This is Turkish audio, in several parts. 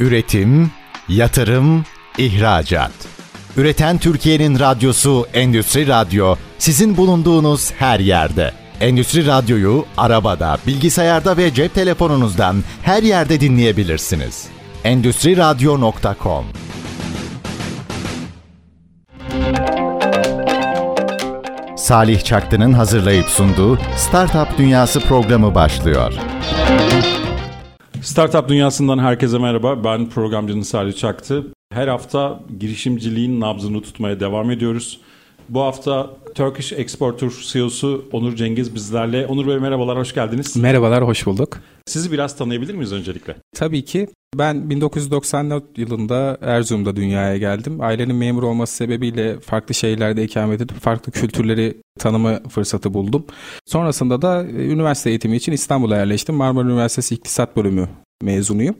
Üretim, yatırım, ihracat. Üreten Türkiye'nin radyosu Endüstri Radyo sizin bulunduğunuz her yerde. Endüstri Radyo'yu arabada, bilgisayarda ve cep telefonunuzdan her yerde dinleyebilirsiniz. Endüstri Radyo.com Salih Çaktı'nın hazırlayıp sunduğu Startup Dünyası programı başlıyor. Startup dünyasından herkese merhaba. Ben programcının Salih Çaktı. Her hafta girişimciliğin nabzını tutmaya devam ediyoruz. Bu hafta Turkish Exporter CEO'su Onur Cengiz bizlerle. Onur Bey merhabalar, hoş geldiniz. Merhabalar, hoş bulduk. Sizi biraz tanıyabilir miyiz öncelikle? Tabii ki. Ben 1994 yılında Erzurum'da dünyaya geldim. Ailenin memur olması sebebiyle farklı şehirlerde ikamet edip farklı kültürleri tanıma fırsatı buldum. Sonrasında da e, üniversite eğitimi için İstanbul'a yerleştim. Marmara Üniversitesi İktisat Bölümü mezunuyum.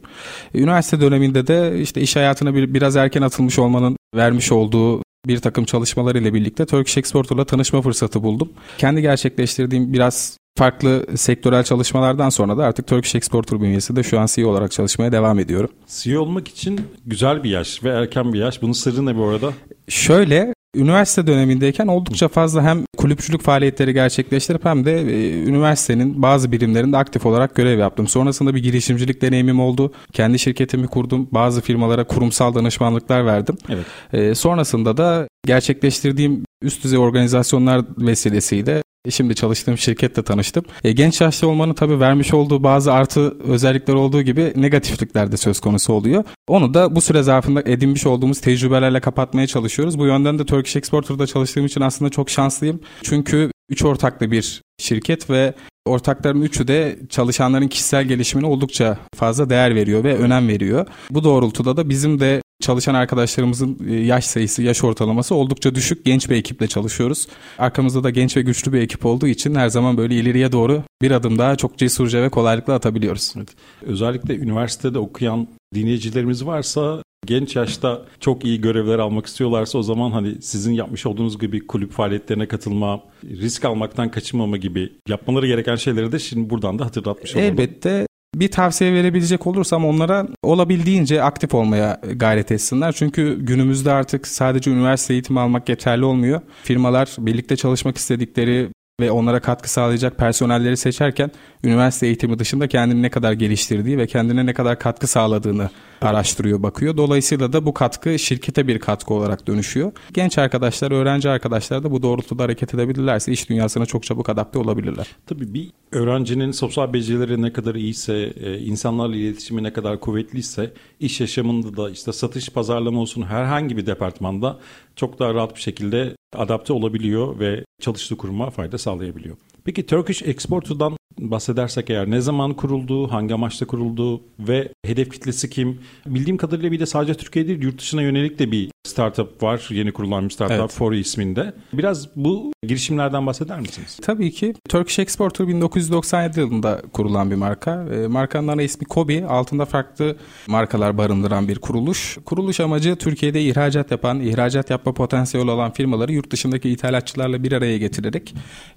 Üniversite döneminde de işte iş hayatına bir, biraz erken atılmış olmanın vermiş olduğu bir takım çalışmalar ile birlikte Turkish Exporter'la tanışma fırsatı buldum. Kendi gerçekleştirdiğim biraz farklı sektörel çalışmalardan sonra da artık Turkish Exporter bünyesinde şu an CEO olarak çalışmaya devam ediyorum. CEO olmak için güzel bir yaş ve erken bir yaş. Bunun sırrı ne bu arada? Şöyle Üniversite dönemindeyken oldukça fazla hem kulüpçülük faaliyetleri gerçekleştirip hem de e, üniversitenin bazı birimlerinde aktif olarak görev yaptım. Sonrasında bir girişimcilik deneyimim oldu. Kendi şirketimi kurdum. Bazı firmalara kurumsal danışmanlıklar verdim. Evet. E, sonrasında da gerçekleştirdiğim üst düzey organizasyonlar vesilesiyle Şimdi çalıştığım şirketle tanıştım. E, genç yaşta olmanın tabii vermiş olduğu bazı artı özellikler olduğu gibi negatiflikler de söz konusu oluyor. Onu da bu süre zarfında edinmiş olduğumuz tecrübelerle kapatmaya çalışıyoruz. Bu yönden de Turkish Exporter'da çalıştığım için aslında çok şanslıyım. Çünkü üç ortaklı bir şirket ve Ortakların üçü de çalışanların kişisel gelişimine oldukça fazla değer veriyor ve önem veriyor. Bu doğrultuda da bizim de çalışan arkadaşlarımızın e, yaş sayısı, yaş ortalaması oldukça düşük. Genç bir ekiple çalışıyoruz. Arkamızda da genç ve güçlü bir ekip olduğu için her zaman böyle ileriye doğru bir adım daha çok cesurca ve kolaylıkla atabiliyoruz. Evet. Özellikle üniversitede okuyan dinleyicilerimiz varsa genç yaşta çok iyi görevler almak istiyorlarsa o zaman hani sizin yapmış olduğunuz gibi kulüp faaliyetlerine katılma, risk almaktan kaçınmama gibi yapmaları gereken şeyleri de şimdi buradan da hatırlatmış olalım. Elbette bir tavsiye verebilecek olursam onlara olabildiğince aktif olmaya gayret etsinler. Çünkü günümüzde artık sadece üniversite eğitimi almak yeterli olmuyor. Firmalar birlikte çalışmak istedikleri ve onlara katkı sağlayacak personelleri seçerken üniversite eğitimi dışında kendini ne kadar geliştirdiği ve kendine ne kadar katkı sağladığını araştırıyor, bakıyor. Dolayısıyla da bu katkı şirkete bir katkı olarak dönüşüyor. Genç arkadaşlar, öğrenci arkadaşlar da bu doğrultuda hareket edebilirlerse iş dünyasına çok çabuk adapte olabilirler. Tabii bir öğrencinin sosyal becerileri ne kadar iyiyse, e, insanlarla iletişimi ne kadar kuvvetliyse iş yaşamında da işte satış, pazarlama olsun herhangi bir departmanda çok daha rahat bir şekilde adapte olabiliyor ve çalıştığı kuruma fayda sağlayabiliyor. Peki Turkish Exporter'dan bahsedersek eğer ne zaman kuruldu, hangi amaçla kuruldu ve hedef kitlesi kim? Bildiğim kadarıyla bir de sadece Türkiye değil yurt dışına yönelik de bir startup var. Yeni kurulan bir startup evet. Fori isminde. Biraz bu girişimlerden bahseder misiniz? Tabii ki. Turkish Exporter 1997 yılında kurulan bir marka. E, markanın ana ismi Kobi. Altında farklı markalar barındıran bir kuruluş. Kuruluş amacı Türkiye'de ihracat yapan, ihracat yapma potansiyeli olan firmaları yurt dışındaki ithalatçılarla bir araya getirerek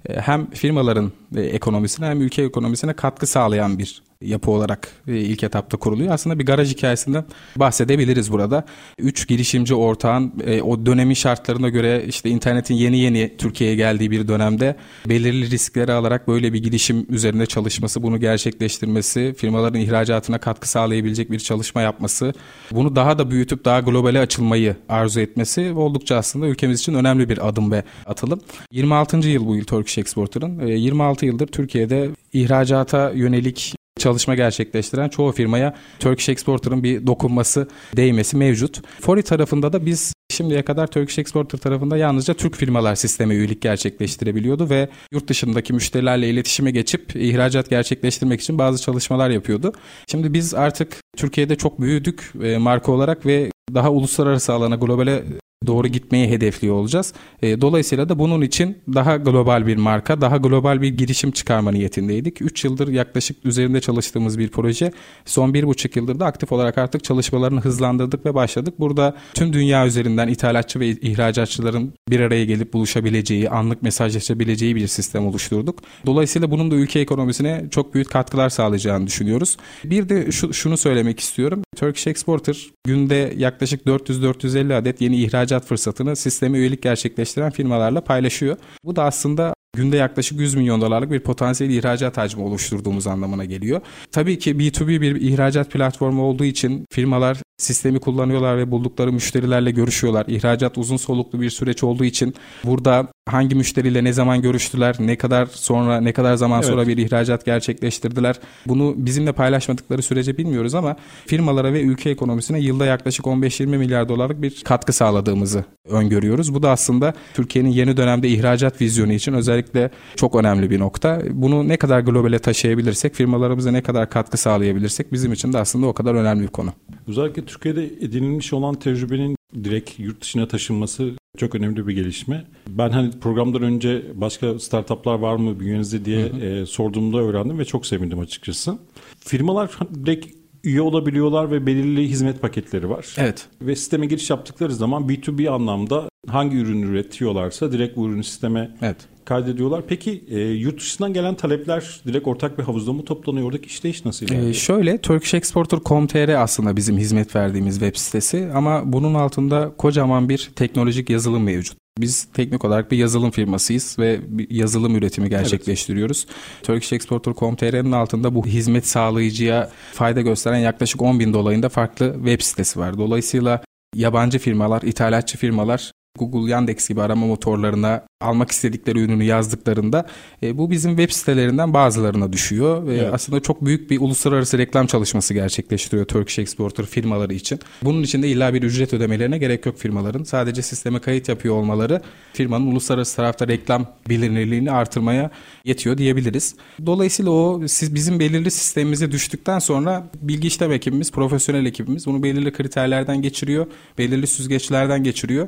e, hem firmaların e, ekonomisine hem ülke ekonomisine katkı sağlayan bir yapı olarak e, ilk etapta kuruluyor. Aslında bir garaj hikayesinden bahsedebiliriz burada. Üç girişimci ortağın e, o dönemin şartlarına göre işte internetin yeni yeni Türkiye'ye geldiği bir dönemde belirli riskleri alarak böyle bir girişim üzerinde çalışması, bunu gerçekleştirmesi, firmaların ihracatına katkı sağlayabilecek bir çalışma yapması, bunu daha da büyütüp daha globale açılmayı arzu etmesi oldukça aslında ülkemiz için önemli bir adım ve atılım. 26. yıl bu yıl Turkish Exporter'ın. 26 e, yıldır Türkiye'de ihracata yönelik çalışma gerçekleştiren çoğu firmaya Turkish Exporter'ın bir dokunması, değmesi mevcut. Fori tarafında da biz şimdiye kadar Turkish Exporter tarafında yalnızca Türk firmalar sisteme üyelik gerçekleştirebiliyordu ve yurt dışındaki müşterilerle iletişime geçip ihracat gerçekleştirmek için bazı çalışmalar yapıyordu. Şimdi biz artık Türkiye'de çok büyüdük e, marka olarak ve daha uluslararası alana globale doğru gitmeyi hedefliyor olacağız. E, dolayısıyla da bunun için daha global bir marka, daha global bir girişim çıkarma niyetindeydik. 3 yıldır yaklaşık üzerinde çalıştığımız bir proje. Son 1,5 yıldır da aktif olarak artık çalışmalarını hızlandırdık ve başladık. Burada tüm dünya üzerinden ithalatçı ve ihracatçıların bir araya gelip buluşabileceği, anlık mesajlaşabileceği bir sistem oluşturduk. Dolayısıyla bunun da ülke ekonomisine çok büyük katkılar sağlayacağını düşünüyoruz. Bir de şu, şunu söylemek istiyorum. Turkish Exporter günde yaklaşık 400-450 adet yeni ihracat fırsatını sisteme üyelik gerçekleştiren firmalarla paylaşıyor. Bu da aslında günde yaklaşık 100 milyon dolarlık bir potansiyel ihracat hacmi oluşturduğumuz anlamına geliyor. Tabii ki B2B bir ihracat platformu olduğu için firmalar sistemi kullanıyorlar ve buldukları müşterilerle görüşüyorlar. İhracat uzun soluklu bir süreç olduğu için burada hangi müşteriyle ne zaman görüştüler, ne kadar sonra, ne kadar zaman evet. sonra bir ihracat gerçekleştirdiler. Bunu bizimle paylaşmadıkları sürece bilmiyoruz ama firmalara ve ülke ekonomisine yılda yaklaşık 15-20 milyar dolarlık bir katkı sağladığımızı öngörüyoruz. Bu da aslında Türkiye'nin yeni dönemde ihracat vizyonu için özellikle çok önemli bir nokta. Bunu ne kadar globale taşıyabilirsek, firmalarımıza ne kadar katkı sağlayabilirsek bizim için de aslında o kadar önemli bir konu. Özellikle Türkiye'de edinilmiş olan tecrübenin direkt yurt dışına taşınması çok önemli bir gelişme. Ben hani programdan önce başka startuplar var mı bünyenizde diye hı hı. E, sorduğumda öğrendim ve çok sevindim açıkçası. Firmalar direkt üye olabiliyorlar ve belirli hizmet paketleri var. Evet. Ve sisteme giriş yaptıkları zaman B2B anlamda hangi ürünü üretiyorlarsa direkt bu ürünü sisteme evet. Kaydediyorlar. Peki e, yurt dışından gelen talepler direkt ortak bir havuzda mı toplanıyor? Oradaki işleyiş nasıl ilerliyor? Ee, şöyle Turkishexporter.com.tr aslında bizim hizmet verdiğimiz web sitesi ama bunun altında kocaman bir teknolojik yazılım mevcut. Biz teknik olarak bir yazılım firmasıyız ve yazılım üretimi gerçekleştiriyoruz. Evet. Turkishexporter.com.tr'nin altında bu hizmet sağlayıcıya fayda gösteren yaklaşık 10 bin dolayında farklı web sitesi var. Dolayısıyla yabancı firmalar, ithalatçı firmalar Google, Yandex gibi arama motorlarına almak istedikleri ürünü yazdıklarında e, bu bizim web sitelerinden bazılarına düşüyor. Ve evet. aslında çok büyük bir uluslararası reklam çalışması gerçekleştiriyor Turkish Exporter firmaları için. Bunun için de illa bir ücret ödemelerine gerek yok firmaların. Sadece sisteme kayıt yapıyor olmaları firmanın uluslararası tarafta reklam bilinirliğini artırmaya yetiyor diyebiliriz. Dolayısıyla o siz bizim belirli sistemimize düştükten sonra bilgi işlem ekibimiz, profesyonel ekibimiz bunu belirli kriterlerden geçiriyor, belirli süzgeçlerden geçiriyor.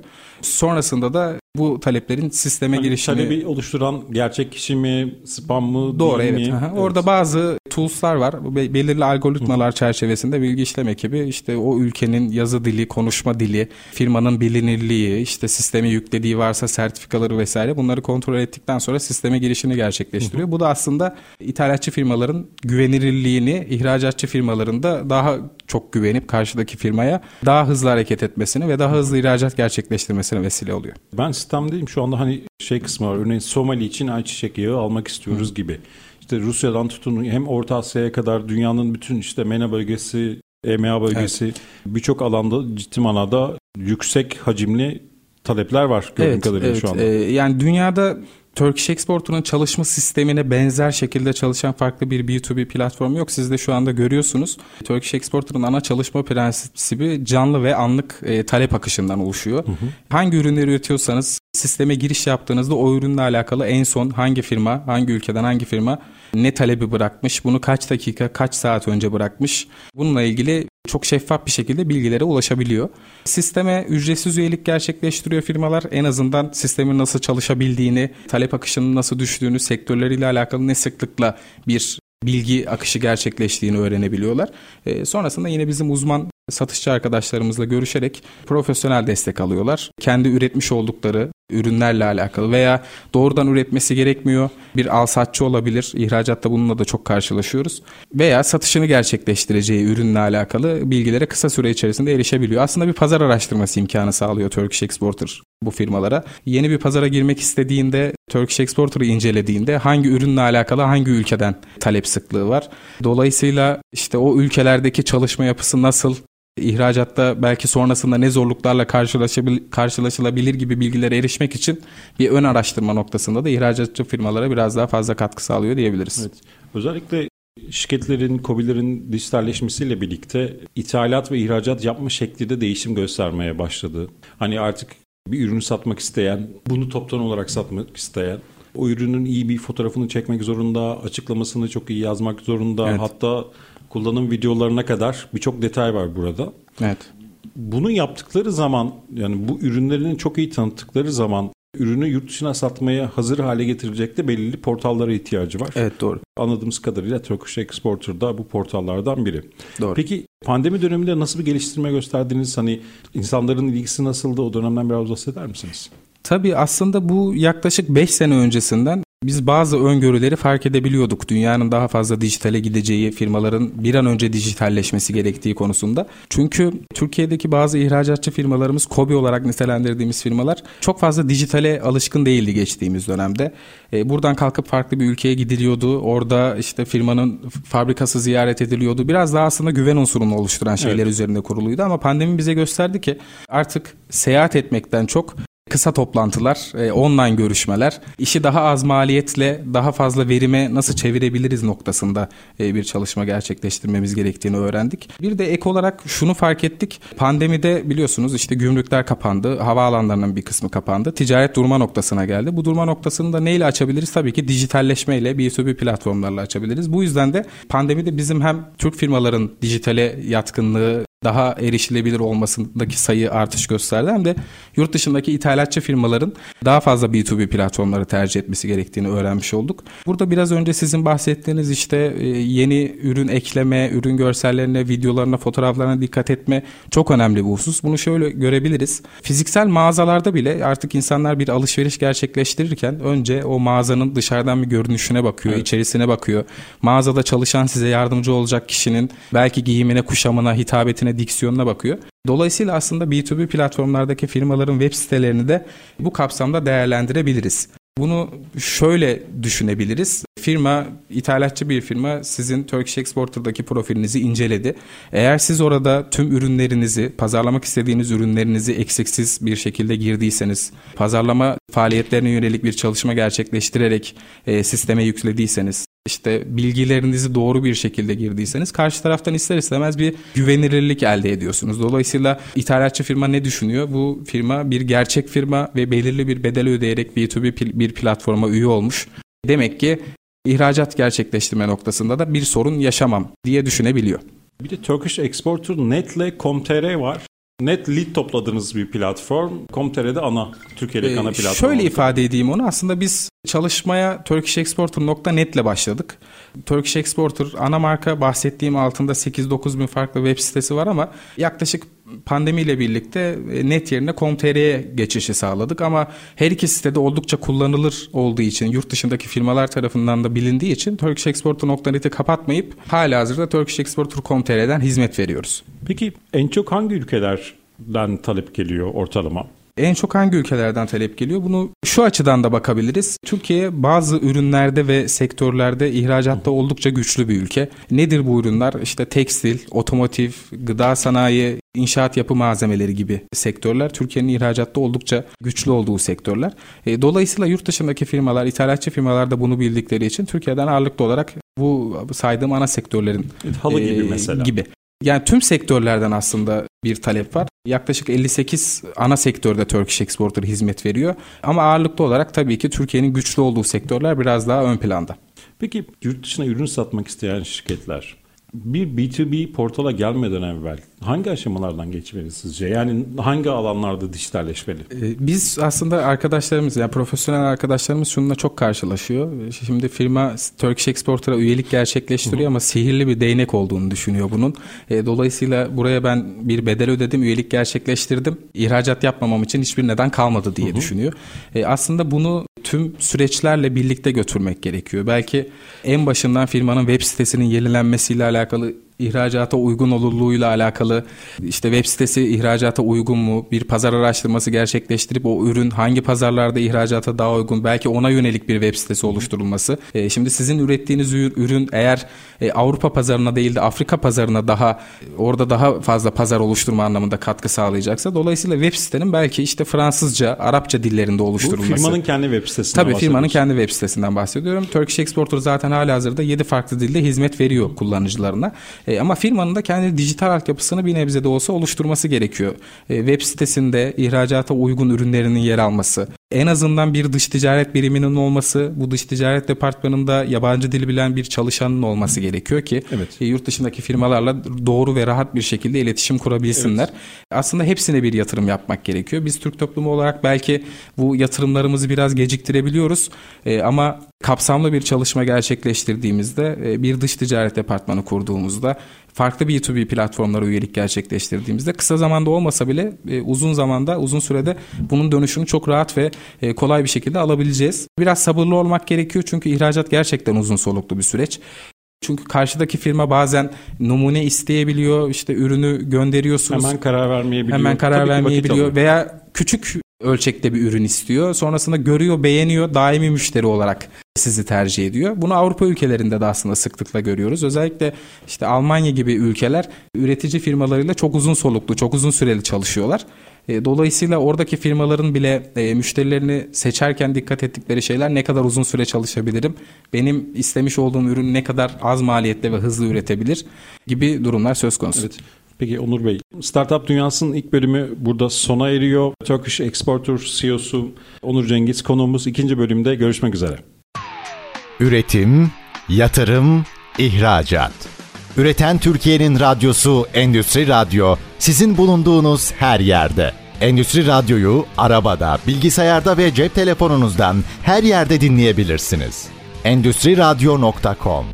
Sonrasında da bu taleplerin sisteme hani girişini... Talebi oluşturan gerçek kişi mi, spam mı, Doğru evet. Mi? evet. Orada bazı tools'lar var. Belirli algoritmalar çerçevesinde bilgi işlem ekibi işte o ülkenin yazı dili, konuşma dili, firmanın bilinirliği, işte sisteme yüklediği varsa sertifikaları vesaire bunları kontrol ettikten sonra sisteme girişini gerçekleştiriyor. Bu da aslında ithalatçı firmaların güvenilirliğini ihracatçı firmaların da daha çok güvenip karşıdaki firmaya daha hızlı hareket etmesini ve daha hızlı ihracat gerçekleştirmesine vesile oluyor. Ben sistemdeyim şu anda hani şey kısmı var. Örneğin Somali için ayçiçek yağı almak istiyoruz Hı. gibi. İşte Rusya'dan tutun hem Orta Asya'ya kadar dünyanın bütün işte MENA bölgesi, EMEA bölgesi evet. birçok alanda ciddi manada yüksek hacimli talepler var gördüğüm evet, kadarıyla evet. şu anda. Ee, yani dünyada Turkish Exporter'ın çalışma sistemine benzer şekilde çalışan farklı bir B2B platform yok. Siz de şu anda görüyorsunuz. Turkish Exporter'ın ana çalışma prensibi canlı ve anlık e, talep akışından oluşuyor. Hı hı. Hangi ürünleri üretiyorsanız sisteme giriş yaptığınızda o ürünle alakalı en son hangi firma, hangi ülkeden hangi firma ne talebi bırakmış, bunu kaç dakika, kaç saat önce bırakmış. Bununla ilgili çok şeffaf bir şekilde bilgilere ulaşabiliyor. Sisteme ücretsiz üyelik gerçekleştiriyor firmalar. En azından sistemin nasıl çalışabildiğini, talep akışının nasıl düştüğünü, sektörleriyle alakalı ne sıklıkla bir bilgi akışı gerçekleştiğini öğrenebiliyorlar. E, sonrasında yine bizim uzman satışçı arkadaşlarımızla görüşerek profesyonel destek alıyorlar. Kendi üretmiş oldukları ürünlerle alakalı veya doğrudan üretmesi gerekmiyor. Bir alsatçı olabilir. İhracatta bununla da çok karşılaşıyoruz. Veya satışını gerçekleştireceği ürünle alakalı bilgilere kısa süre içerisinde erişebiliyor. Aslında bir pazar araştırması imkanı sağlıyor Turkish Exporter bu firmalara. Yeni bir pazara girmek istediğinde Turkish Exporter'ı incelediğinde hangi ürünle alakalı hangi ülkeden talep sıklığı var. Dolayısıyla işte o ülkelerdeki çalışma yapısı nasıl ihracatta belki sonrasında ne zorluklarla karşılaşılabilir gibi bilgilere erişmek için bir ön araştırma noktasında da ihracatçı firmalara biraz daha fazla katkı sağlıyor diyebiliriz. Evet. Özellikle şirketlerin, kobilerin dijitalleşmesiyle birlikte ithalat ve ihracat yapma şekli de değişim göstermeye başladı. Hani artık bir ürünü satmak isteyen, bunu toptan olarak satmak isteyen, o ürünün iyi bir fotoğrafını çekmek zorunda, açıklamasını çok iyi yazmak zorunda. Evet. Hatta kullanım videolarına kadar birçok detay var burada. Evet. bunu yaptıkları zaman yani bu ürünlerini çok iyi tanıttıkları zaman ürünü yurt dışına satmaya hazır hale getirecek de belirli portallara ihtiyacı var. Evet doğru. Anladığımız kadarıyla Turkish Exporter da bu portallardan biri. Doğru. Peki pandemi döneminde nasıl bir geliştirme gösterdiniz? Hani insanların ilgisi nasıldı? O dönemden biraz bahseder misiniz? Tabii aslında bu yaklaşık 5 sene öncesinden biz bazı öngörüleri fark edebiliyorduk. Dünyanın daha fazla dijitale gideceği, firmaların bir an önce dijitalleşmesi gerektiği konusunda. Çünkü Türkiye'deki bazı ihracatçı firmalarımız, KOBİ olarak nitelendirdiğimiz firmalar çok fazla dijitale alışkın değildi geçtiğimiz dönemde. E, buradan kalkıp farklı bir ülkeye gidiliyordu. Orada işte firmanın fabrikası ziyaret ediliyordu. Biraz daha aslında güven unsurunu oluşturan şeyler evet. üzerinde kuruluydu ama pandemi bize gösterdi ki artık seyahat etmekten çok kısa toplantılar, e, online görüşmeler, işi daha az maliyetle daha fazla verime nasıl çevirebiliriz noktasında e, bir çalışma gerçekleştirmemiz gerektiğini öğrendik. Bir de ek olarak şunu fark ettik. Pandemide biliyorsunuz işte gümrükler kapandı, havaalanlarının bir kısmı kapandı. Ticaret durma noktasına geldi. Bu durma noktasını da neyle açabiliriz? Tabii ki dijitalleşmeyle B2B platformlarla açabiliriz. Bu yüzden de pandemide bizim hem Türk firmaların dijitale yatkınlığı daha erişilebilir olmasındaki sayı artış gösterdi hem de yurt dışındaki ithalatçı firmaların daha fazla B2B platformları tercih etmesi gerektiğini öğrenmiş olduk. Burada biraz önce sizin bahsettiğiniz işte e, yeni ürün ekleme, ürün görsellerine, videolarına, fotoğraflarına dikkat etme çok önemli bir husus. Bunu şöyle görebiliriz. Fiziksel mağazalarda bile artık insanlar bir alışveriş gerçekleştirirken önce o mağazanın dışarıdan bir görünüşüne bakıyor, evet. içerisine bakıyor. Mağazada çalışan size yardımcı olacak kişinin belki giyimine, kuşamına, hitabetine diksiyonuna bakıyor. Dolayısıyla aslında B2B platformlardaki firmaların web sitelerini de bu kapsamda değerlendirebiliriz. Bunu şöyle düşünebiliriz. Firma, ithalatçı bir firma sizin Turkish Exporter'daki profilinizi inceledi. Eğer siz orada tüm ürünlerinizi, pazarlamak istediğiniz ürünlerinizi eksiksiz bir şekilde girdiyseniz, pazarlama faaliyetlerine yönelik bir çalışma gerçekleştirerek e, sisteme yüklediyseniz, işte bilgilerinizi doğru bir şekilde girdiyseniz karşı taraftan ister istemez bir güvenilirlik elde ediyorsunuz. Dolayısıyla ithalatçı firma ne düşünüyor? Bu firma bir gerçek firma ve belirli bir bedel ödeyerek B2B bir platforma üye olmuş. Demek ki ihracat gerçekleştirme noktasında da bir sorun yaşamam diye düşünebiliyor. Bir de Turkish Exporter Net'le Com.tr var. Net lead topladığınız bir platform. Com.tr'de ana, Türkiye'deki ee, ana platform. Şöyle ifade edeyim onu. Aslında biz çalışmaya turkishexporter.net ile başladık. Turkish Exporter ana marka bahsettiğim altında 8-9 bin farklı web sitesi var ama yaklaşık pandemiyle birlikte e, net yerine com.tr'ye geçişi sağladık ama her iki sitede oldukça kullanılır olduğu için yurt dışındaki firmalar tarafından da bilindiği için turkishexporter.net'i kapatmayıp hala hazırda turkishexporter.com.tr'den hizmet veriyoruz. Peki en çok hangi ülkelerden talep geliyor ortalama? En çok hangi ülkelerden talep geliyor? Bunu şu açıdan da bakabiliriz. Türkiye bazı ürünlerde ve sektörlerde ihracatta oldukça güçlü bir ülke. Nedir bu ürünler? İşte tekstil, otomotiv, gıda sanayi, inşaat yapı malzemeleri gibi sektörler Türkiye'nin ihracatta oldukça güçlü olduğu sektörler. E, dolayısıyla yurt dışındaki firmalar, ithalatçı firmalar da bunu bildikleri için Türkiye'den ağırlıklı olarak bu saydığım ana sektörlerin halı gibi e, mesela. Gibi. Yani tüm sektörlerden aslında bir talep var. Yaklaşık 58 ana sektörde Turkish Exporter hizmet veriyor. Ama ağırlıklı olarak tabii ki Türkiye'nin güçlü olduğu sektörler biraz daha ön planda. Peki yurt dışına ürün satmak isteyen şirketler bir B2B portala gelmeden evvel hangi aşamalardan geçmeli sizce? Yani hangi alanlarda dijitalleşmeli? Ee, biz aslında arkadaşlarımız yani profesyonel arkadaşlarımız şununla çok karşılaşıyor. Şimdi firma Turkish Exporter'a üyelik gerçekleştiriyor ama sihirli bir değnek olduğunu düşünüyor bunun. Ee, dolayısıyla buraya ben bir bedel ödedim, üyelik gerçekleştirdim. İhracat yapmamam için hiçbir neden kalmadı diye düşünüyor. Ee, aslında bunu tüm süreçlerle birlikte götürmek gerekiyor. Belki en başından firmanın web sitesinin yenilenmesiyle alakalı back a, li- ihracata uygun olurluğuyla alakalı işte web sitesi ihracata uygun mu bir pazar araştırması gerçekleştirip o ürün hangi pazarlarda ihracata daha uygun belki ona yönelik bir web sitesi oluşturulması. E, şimdi sizin ürettiğiniz ürün eğer e, Avrupa pazarına değil de Afrika pazarına daha orada daha fazla pazar oluşturma anlamında katkı sağlayacaksa dolayısıyla web sitenin belki işte Fransızca, Arapça dillerinde oluşturulması. Bu firmanın kendi web sitesinden Tabii firmanın kendi web sitesinden bahsediyorum. Turkish Exporter zaten hala hazırda 7 farklı dilde hizmet veriyor kullanıcılarına. E, ama firmanın da kendi dijital altyapısını bir nebze de olsa oluşturması gerekiyor. E, web sitesinde ihracata uygun ürünlerinin yer alması, en azından bir dış ticaret biriminin olması, bu dış ticaret departmanında yabancı dil bilen bir çalışanın olması gerekiyor ki Evet. e, yurt dışındaki firmalarla doğru ve rahat bir şekilde iletişim kurabilsinler. Aslında hepsine bir yatırım yapmak gerekiyor. Biz Türk toplumu olarak belki bu yatırımlarımızı biraz geciktirebiliyoruz E, ama kapsamlı bir çalışma gerçekleştirdiğimizde e, bir dış ticaret departmanı kurduğumuzda farklı B2B platformlara üyelik gerçekleştirdiğimizde kısa zamanda olmasa bile e, uzun zamanda uzun sürede bunun dönüşünü çok rahat ve e, kolay bir şekilde alabileceğiz. Biraz sabırlı olmak gerekiyor çünkü ihracat gerçekten uzun soluklu bir süreç. Çünkü karşıdaki firma bazen numune isteyebiliyor, işte ürünü gönderiyorsunuz. Hemen karar vermeyebiliyor. Hemen karar Tabii vermeyebiliyor veya küçük ölçekte bir ürün istiyor. Sonrasında görüyor, beğeniyor, daimi müşteri olarak sizi tercih ediyor. Bunu Avrupa ülkelerinde de aslında sıklıkla görüyoruz. Özellikle işte Almanya gibi ülkeler üretici firmalarıyla çok uzun soluklu, çok uzun süreli çalışıyorlar. E, Dolayısıyla oradaki firmaların bile e, müşterilerini seçerken dikkat ettikleri şeyler ne kadar uzun süre çalışabilirim, benim istemiş olduğum ürün ne kadar az maliyetle ve hızlı üretebilir gibi durumlar söz konusu. Evet. Peki Onur Bey, Startup Dünyası'nın ilk bölümü burada sona eriyor. Turkish Exporter CEO'su Onur Cengiz konuğumuz ikinci bölümde görüşmek üzere. Üretim, yatırım, ihracat. Üreten Türkiye'nin radyosu Endüstri Radyo sizin bulunduğunuz her yerde. Endüstri Radyo'yu arabada, bilgisayarda ve cep telefonunuzdan her yerde dinleyebilirsiniz. Endüstri Radyo.com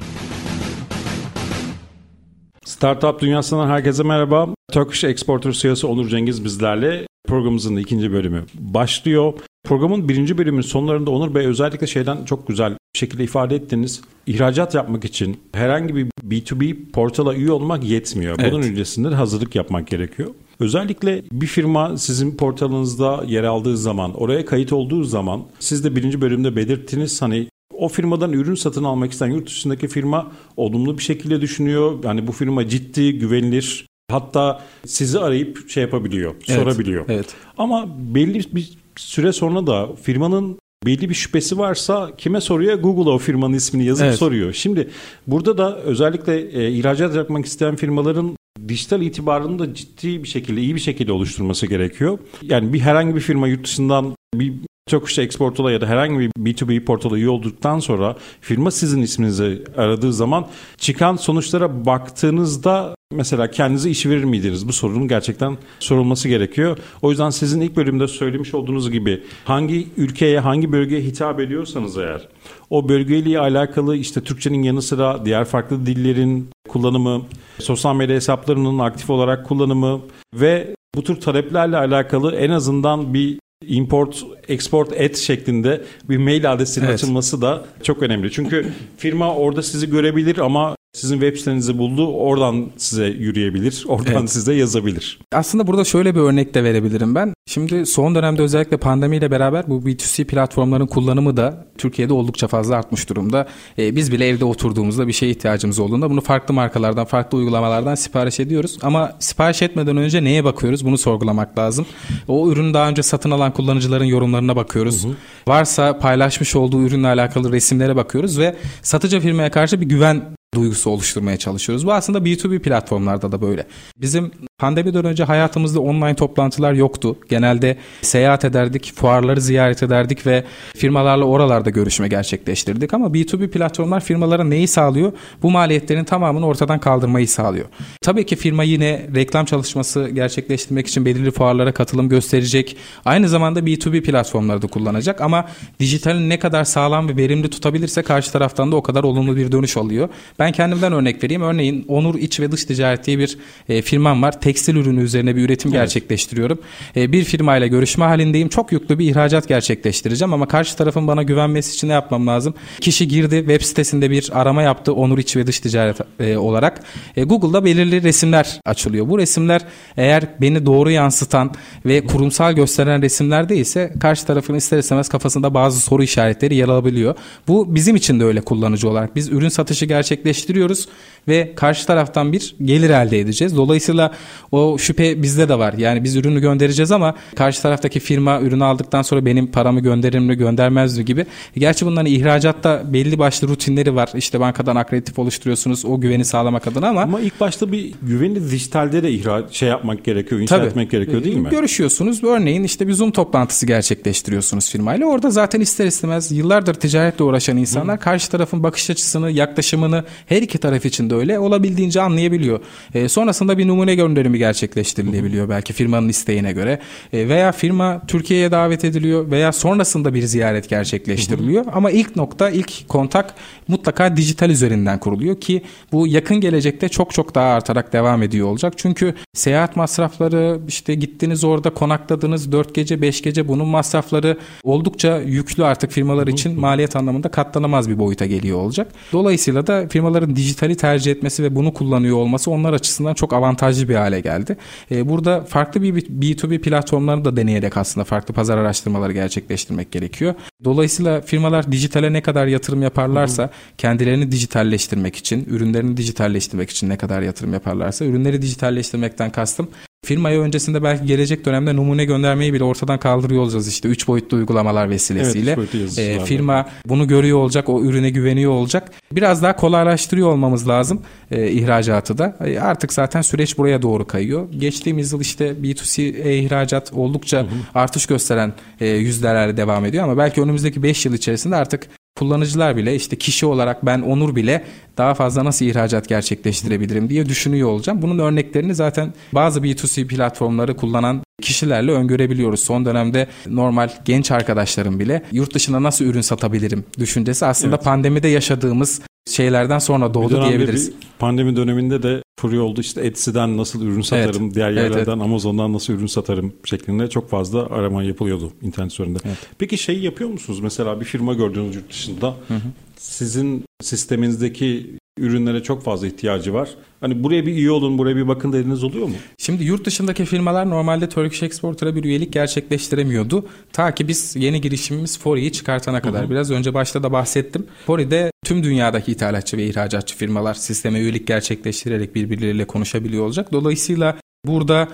Startup Dünyası'ndan herkese merhaba. Turkish Exporter CEO'su Onur Cengiz bizlerle. Programımızın ikinci bölümü başlıyor. Programın birinci bölümünün sonlarında Onur Bey özellikle şeyden çok güzel şekilde ifade ettiniz. İhracat yapmak için herhangi bir B2B portala üye olmak yetmiyor. Bunun Evet. öncesinde de hazırlık yapmak gerekiyor. Özellikle bir firma sizin portalınızda yer aldığı zaman, oraya kayıt olduğu zaman siz de birinci bölümde belirttiniz hani o firmadan ürün satın almak isteyen yurt dışındaki firma olumlu bir şekilde düşünüyor. Yani bu firma ciddi, güvenilir. Hatta sizi arayıp şey yapabiliyor, Evet, sorabiliyor. Evet. Ama belli bir süre sonra da firmanın belli bir şüphesi varsa kime soruyor? Google'a o firmanın ismini yazıp Evet. soruyor. Şimdi burada da özellikle e, ihracat yapmak isteyen firmaların dijital itibarını da ciddi bir şekilde, iyi bir şekilde oluşturması gerekiyor. Yani bir herhangi bir firma yurt dışından bir Turkish Export'la ya da herhangi bir B2B portala üye olduktan sonra firma sizin isminizi aradığı zaman çıkan sonuçlara baktığınızda mesela kendinize iş verir miydiniz? Bu sorunun gerçekten sorulması gerekiyor. O yüzden sizin ilk bölümde söylemiş olduğunuz gibi hangi ülkeye, hangi bölgeye hitap ediyorsanız eğer o bölgeyle alakalı işte Türkçenin yanı sıra diğer farklı dillerin kullanımı, sosyal medya hesaplarının aktif olarak kullanımı ve bu tür taleplerle alakalı en azından bir import, export et şeklinde bir mail adresinin Evet. açılması da çok önemli. Çünkü firma orada sizi görebilir ama sizin web sitenizi buldu, oradan size yürüyebilir, oradan Evet. size yazabilir. Aslında burada şöyle bir örnek de verebilirim ben. Şimdi son dönemde özellikle pandemiyle beraber bu B2C platformların kullanımı da Türkiye'de oldukça fazla artmış durumda. Ee, biz bile evde oturduğumuzda bir şeye ihtiyacımız olduğunda bunu farklı markalardan, farklı uygulamalardan sipariş ediyoruz. Ama sipariş etmeden önce neye bakıyoruz? Bunu sorgulamak lazım. O ürünü daha önce satın alan kullanıcıların yorumlarına bakıyoruz. Varsa paylaşmış olduğu ürünle alakalı resimlere bakıyoruz ve satıcı firmaya karşı bir güven duygusu oluşturmaya çalışıyoruz. Bu aslında B2B platformlarda da böyle. Bizim pandemiden önce hayatımızda online toplantılar yoktu. Genelde seyahat ederdik, fuarları ziyaret ederdik ve firmalarla oralarda görüşme gerçekleştirdik. Ama B2B platformlar firmalara neyi sağlıyor? Bu maliyetlerin tamamını ortadan kaldırmayı sağlıyor. Tabii ki firma yine reklam çalışması gerçekleştirmek için belirli fuarlara katılım gösterecek. Aynı zamanda B2B platformları da kullanacak ama dijitalin ne kadar sağlam ve verimli tutabilirse karşı taraftan da o kadar olumlu bir dönüş alıyor. Ben kendimden örnek vereyim. Örneğin Onur İç ve Dış Ticaret diye bir e, firmam var. Tekstil ürünü üzerine bir üretim gerçekleştiriyorum. E, bir firmayla görüşme halindeyim. Çok yüklü bir ihracat gerçekleştireceğim ama karşı tarafın bana güvenmesi için ne yapmam lazım? Kişi girdi web sitesinde bir arama yaptı Onur İç ve Dış Ticaret e, olarak. E, Google'da belirli resimler açılıyor. Bu resimler eğer beni doğru yansıtan ve kurumsal gösteren resimler değilse karşı tarafın ister istemez kafasında bazı soru işaretleri yer alabiliyor. Bu bizim için de öyle kullanıcı olarak. Biz ürün satışı gerçekleştirdiğimizde dijitalleştiriyoruz ve karşı taraftan bir gelir elde edeceğiz. Dolayısıyla o şüphe bizde de var. Yani biz ürünü göndereceğiz ama karşı taraftaki firma ürünü aldıktan sonra benim paramı gönderir mi göndermez mi gibi. Gerçi bunların ihracatta belli başlı rutinleri var. İşte bankadan akreditif oluşturuyorsunuz o güveni sağlamak adına ama. Ama ilk başta bir güveni dijitalde de ihra şey yapmak gerekiyor, inşa Tabii. etmek gerekiyor değil mi? Görüşüyorsunuz. Örneğin işte bir Zoom toplantısı gerçekleştiriyorsunuz firmayla. Orada zaten ister istemez yıllardır ticaretle uğraşan insanlar Hı. karşı tarafın bakış açısını, yaklaşımını her iki taraf için de öyle olabildiğince anlayabiliyor. E, sonrasında bir numune gönderimi gerçekleştirilebiliyor belki firmanın isteğine göre. E, veya firma Türkiye'ye davet ediliyor veya sonrasında bir ziyaret gerçekleştiriliyor. Ama ilk nokta, ilk kontak mutlaka dijital üzerinden kuruluyor ki bu yakın gelecekte çok çok daha artarak devam ediyor olacak. Çünkü seyahat masrafları işte gittiniz orada konakladınız 4 gece 5 gece bunun masrafları oldukça yüklü artık firmalar için maliyet anlamında katlanamaz bir boyuta geliyor olacak. Dolayısıyla da firmaların dijitali tercih etmesi ve bunu kullanıyor olması onlar açısından çok avantajlı bir hale geldi. Ee, burada farklı bir B2B platformlarını da deneyerek aslında farklı pazar araştırmaları gerçekleştirmek gerekiyor. Dolayısıyla firmalar dijitale ne kadar yatırım yaparlarsa kendilerini dijitalleştirmek için, ürünlerini dijitalleştirmek için ne kadar yatırım yaparlarsa ürünleri dijitalleştirmekten kastım firmaya öncesinde belki gelecek dönemde numune göndermeyi bile ortadan kaldırıyor olacağız işte 3 boyutlu uygulamalar vesilesiyle. Evet, e, firma bunu görüyor olacak, o ürüne güveniyor olacak. Biraz daha kolaylaştırıyor olmamız lazım e, ihracatı da. E, artık zaten süreç buraya doğru kayıyor. Geçtiğimiz yıl işte B2C e-ihracat oldukça hı hı. artış gösteren e, yüzdelerle devam ediyor ama belki önümüzdeki 5 yıl içerisinde artık kullanıcılar bile işte kişi olarak ben Onur bile daha fazla nasıl ihracat gerçekleştirebilirim diye düşünüyor olacağım. Bunun örneklerini zaten bazı B2C platformları kullanan kişilerle öngörebiliyoruz. Son dönemde normal genç arkadaşlarım bile yurt dışına nasıl ürün satabilirim düşüncesi aslında evet. pandemide yaşadığımız şeylerden sonra doğdu bir diyebiliriz. Bir pandemi döneminde de furya oldu işte Etsy'den nasıl ürün satarım, evet. diğer yerlerden evet, evet. Amazon'dan nasıl ürün satarım şeklinde çok fazla arama yapılıyordu internet üzerinde. Evet. Peki şey yapıyor musunuz? Mesela bir firma gördüğünüz yurt dışında hı hı. sizin sisteminizdeki ürünlere çok fazla ihtiyacı var. Hani buraya bir üye olun, buraya bir bakın dediğiniz oluyor mu? Şimdi yurt dışındaki firmalar normalde Turkish Exporter'a bir üyelik gerçekleştiremiyordu. Ta ki biz yeni girişimimiz Fori'yi çıkartana kadar. Hı hı. Biraz önce başta da bahsettim. Fori'de tüm dünyadaki ithalatçı ve ihracatçı firmalar sisteme üyelik gerçekleştirerek birbirleriyle konuşabiliyor olacak. Dolayısıyla burada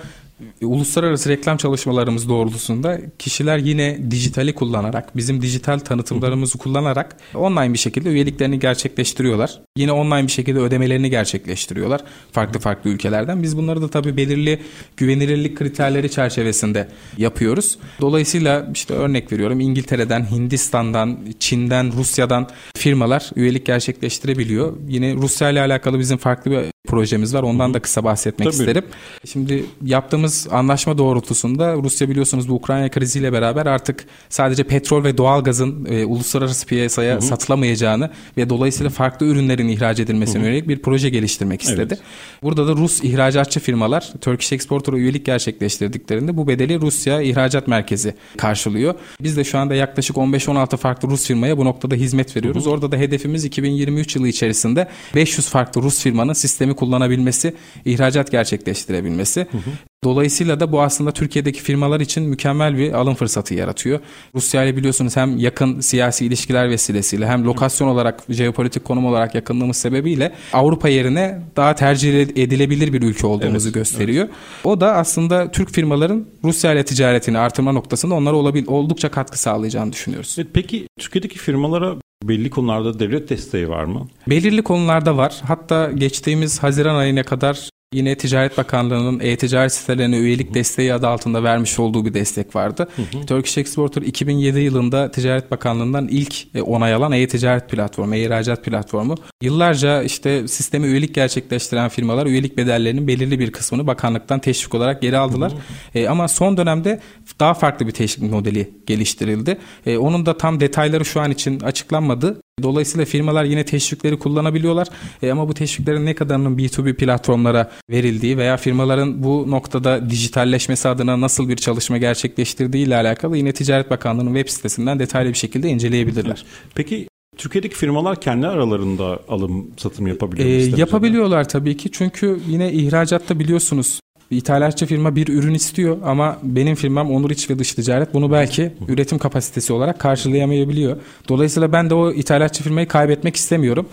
uluslararası reklam çalışmalarımız doğrultusunda kişiler yine dijitali kullanarak, bizim dijital tanıtımlarımızı kullanarak online bir şekilde üyeliklerini gerçekleştiriyorlar. Yine online bir şekilde ödemelerini gerçekleştiriyorlar farklı farklı ülkelerden. Biz bunları da tabii belirli güvenilirlik kriterleri çerçevesinde yapıyoruz. Dolayısıyla işte örnek veriyorum İngiltere'den, Hindistan'dan, Çin'den, Rusya'dan firmalar üyelik gerçekleştirebiliyor. Yine Rusya ile alakalı bizim farklı bir projemiz var. Ondan da kısa bahsetmek Tabii. isterim. Şimdi yaptığımız anlaşma doğrultusunda Rusya biliyorsunuz bu Ukrayna kriziyle beraber artık sadece petrol ve doğalgazın e, uluslararası piyasaya Hı-hı. satılamayacağını ve dolayısıyla farklı ürünlerin ihraç edilmesine yönelik bir proje geliştirmek istedi. Evet. Burada da Rus ihracatçı firmalar Turkish Exporter'a üyelik gerçekleştirdiklerinde bu bedeli Rusya ihracat merkezi karşılıyor. Biz de şu anda yaklaşık 15-16 farklı Rus firmaya bu noktada hizmet veriyoruz. Hı-hı. Orada da hedefimiz 2023 yılı içerisinde 500 farklı Rus firmanın sistemi kullanabilmesi, ihracat gerçekleştirebilmesi. Hı hı. Dolayısıyla da bu aslında Türkiye'deki firmalar için mükemmel bir alım fırsatı yaratıyor. Rusya ile biliyorsunuz hem yakın siyasi ilişkiler vesilesiyle hem lokasyon olarak, jeopolitik konum olarak yakınlığımız sebebiyle Avrupa yerine daha tercih edilebilir bir ülke olduğumuzu evet, gösteriyor. Evet. O da aslında Türk firmaların Rusya ile ticaretini artırma noktasında onlara olabil oldukça katkı sağlayacağını düşünüyoruz. Evet, peki Türkiye'deki firmalara Belli konularda devlet desteği var mı? Belirli konularda var. Hatta geçtiğimiz Haziran ayına kadar Yine Ticaret Bakanlığı'nın e-ticaret sitelerine üyelik desteği adı altında vermiş olduğu bir destek vardı. Hı hı. Turkish Exporter 2007 yılında Ticaret Bakanlığı'ndan ilk e, onay alan e-ticaret platformu, e-ihracat platformu. Yıllarca işte sisteme üyelik gerçekleştiren firmalar üyelik bedellerinin belirli bir kısmını bakanlıktan teşvik olarak geri aldılar. Hı hı. E, ama son dönemde daha farklı bir teşvik modeli geliştirildi. E, onun da tam detayları şu an için açıklanmadı. Dolayısıyla firmalar yine teşvikleri kullanabiliyorlar. E, ama bu teşviklerin ne kadarının B2B platformlara verildiği veya firmaların bu noktada dijitalleşmesi adına nasıl bir çalışma gerçekleştirdiği ile alakalı yine Ticaret Bakanlığı'nın web sitesinden detaylı bir şekilde inceleyebilirler. Peki Türkiye'deki firmalar kendi aralarında alım satım yapabiliyor mu? Ee, yapabiliyorlar tabii ki çünkü yine ihracatta biliyorsunuz İthalatçı firma bir ürün istiyor ama benim firmam Onur İç ve Dış Ticaret bunu belki üretim kapasitesi olarak karşılayamayabiliyor. Dolayısıyla ben de o ithalatçı firmayı kaybetmek istemiyorum.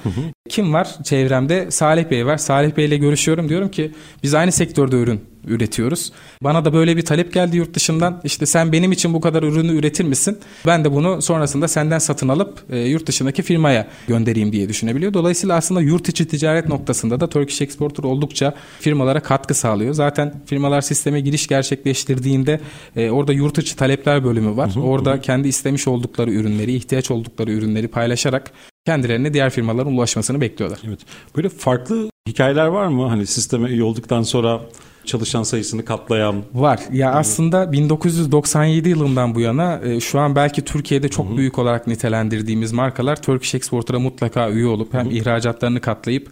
Kim var çevremde? Salih Bey var. Salih Bey ile görüşüyorum. Diyorum ki biz aynı sektörde ürün üretiyoruz. Bana da böyle bir talep geldi yurt dışından. İşte sen benim için bu kadar ürünü üretir misin? Ben de bunu sonrasında senden satın alıp e, yurt dışındaki firmaya göndereyim diye düşünebiliyor. Dolayısıyla aslında yurt içi ticaret noktasında da Turkish Exporter oldukça firmalara katkı sağlıyor. Zaten firmalar sisteme giriş gerçekleştirdiğinde e, orada yurt içi talepler bölümü var. Hı hı, orada hı. kendi istemiş oldukları ürünleri, ihtiyaç oldukları ürünleri paylaşarak kendilerine diğer firmaların ulaşmasını bekliyorlar. Evet. Böyle farklı hikayeler var mı? Hani sisteme üye olduktan sonra çalışan sayısını katlayan? Var. Ya aslında 1997 yılından bu yana e, şu an belki Türkiye'de çok Hı-hı. büyük olarak nitelendirdiğimiz markalar Turkish Exporter'a mutlaka üye olup hem Hı-hı. ihracatlarını katlayıp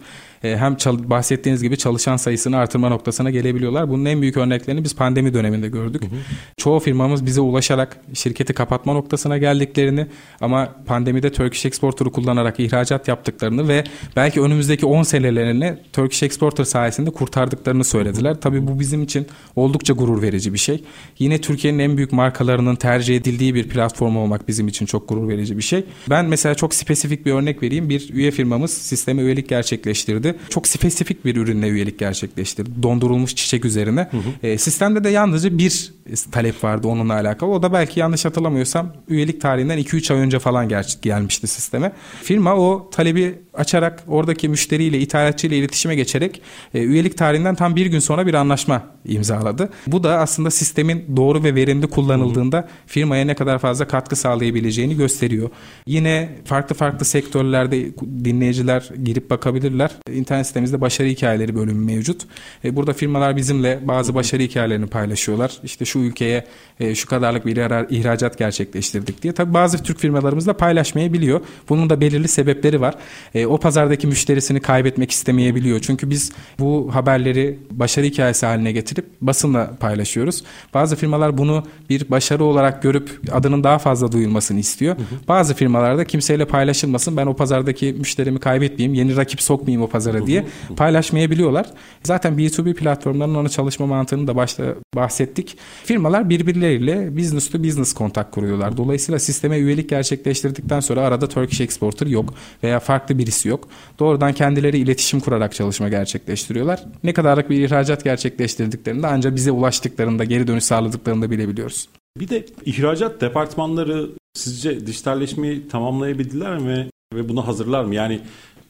hem bahsettiğiniz gibi çalışan sayısını artırma noktasına gelebiliyorlar. Bunun en büyük örneklerini biz pandemi döneminde gördük. Hı hı. Çoğu firmamız bize ulaşarak şirketi kapatma noktasına geldiklerini ama pandemide Turkish Exporter'ı kullanarak ihracat yaptıklarını ve belki önümüzdeki 10 senelerini Turkish Exporter sayesinde kurtardıklarını söylediler. Tabii bu bizim için oldukça gurur verici bir şey. Yine Türkiye'nin en büyük markalarının tercih edildiği bir platform olmak bizim için çok gurur verici bir şey. Ben mesela çok spesifik bir örnek vereyim. Bir üye firmamız sisteme üyelik gerçekleştirdi çok spesifik bir ürünle üyelik gerçekleştirdi. Dondurulmuş çiçek üzerine. Hı hı. E, sistemde de yalnızca bir talep vardı onunla alakalı. O da belki yanlış hatırlamıyorsam üyelik tarihinden 2-3 ay önce falan gel gelmişti sisteme. Firma o talebi açarak oradaki müşteriyle, ithalatçıyla iletişime geçerek e, üyelik tarihinden tam bir gün sonra bir anlaşma imzaladı. Bu da aslında sistemin doğru ve verimli kullanıldığında firmaya ne kadar fazla katkı sağlayabileceğini gösteriyor. Yine farklı farklı sektörlerde dinleyiciler girip bakabilirler. İnternet sitemizde başarı hikayeleri bölümü mevcut. E, burada firmalar bizimle bazı başarı hikayelerini paylaşıyorlar. İşte şu ülkeye e, şu kadarlık bir ihracat gerçekleştirdik diye. Tabii bazı Türk firmalarımız da paylaşmayabiliyor. Bunun da belirli sebepleri var. E, o pazardaki müşterisini kaybetmek istemeyebiliyor. Çünkü biz bu haberleri başarı hikayesi haline getirip basınla paylaşıyoruz. Bazı firmalar bunu bir başarı olarak görüp adının daha fazla duyulmasını istiyor. Hı hı. Bazı firmalarda kimseyle paylaşılmasın. Ben o pazardaki müşterimi kaybetmeyeyim, yeni rakip sokmayayım o pazara diye paylaşmayabiliyorlar. Zaten B2B platformlarının ona çalışma mantığını da başta bahsettik. Firmalar birbirleriyle business to business kontak kuruyorlar. Dolayısıyla sisteme üyelik gerçekleştirdikten sonra arada Turkish Exporter yok veya farklı birisi yok. Doğrudan kendileri iletişim kurarak çalışma gerçekleştiriyorlar. Ne kadarlık bir ihracat gerçekleştirdiklerinde ancak bize ulaştıklarında geri dönüş sağladıklarını da bilebiliyoruz. Bir de ihracat departmanları sizce dijitalleşmeyi tamamlayabildiler mi ve bunu hazırlar mı? Yani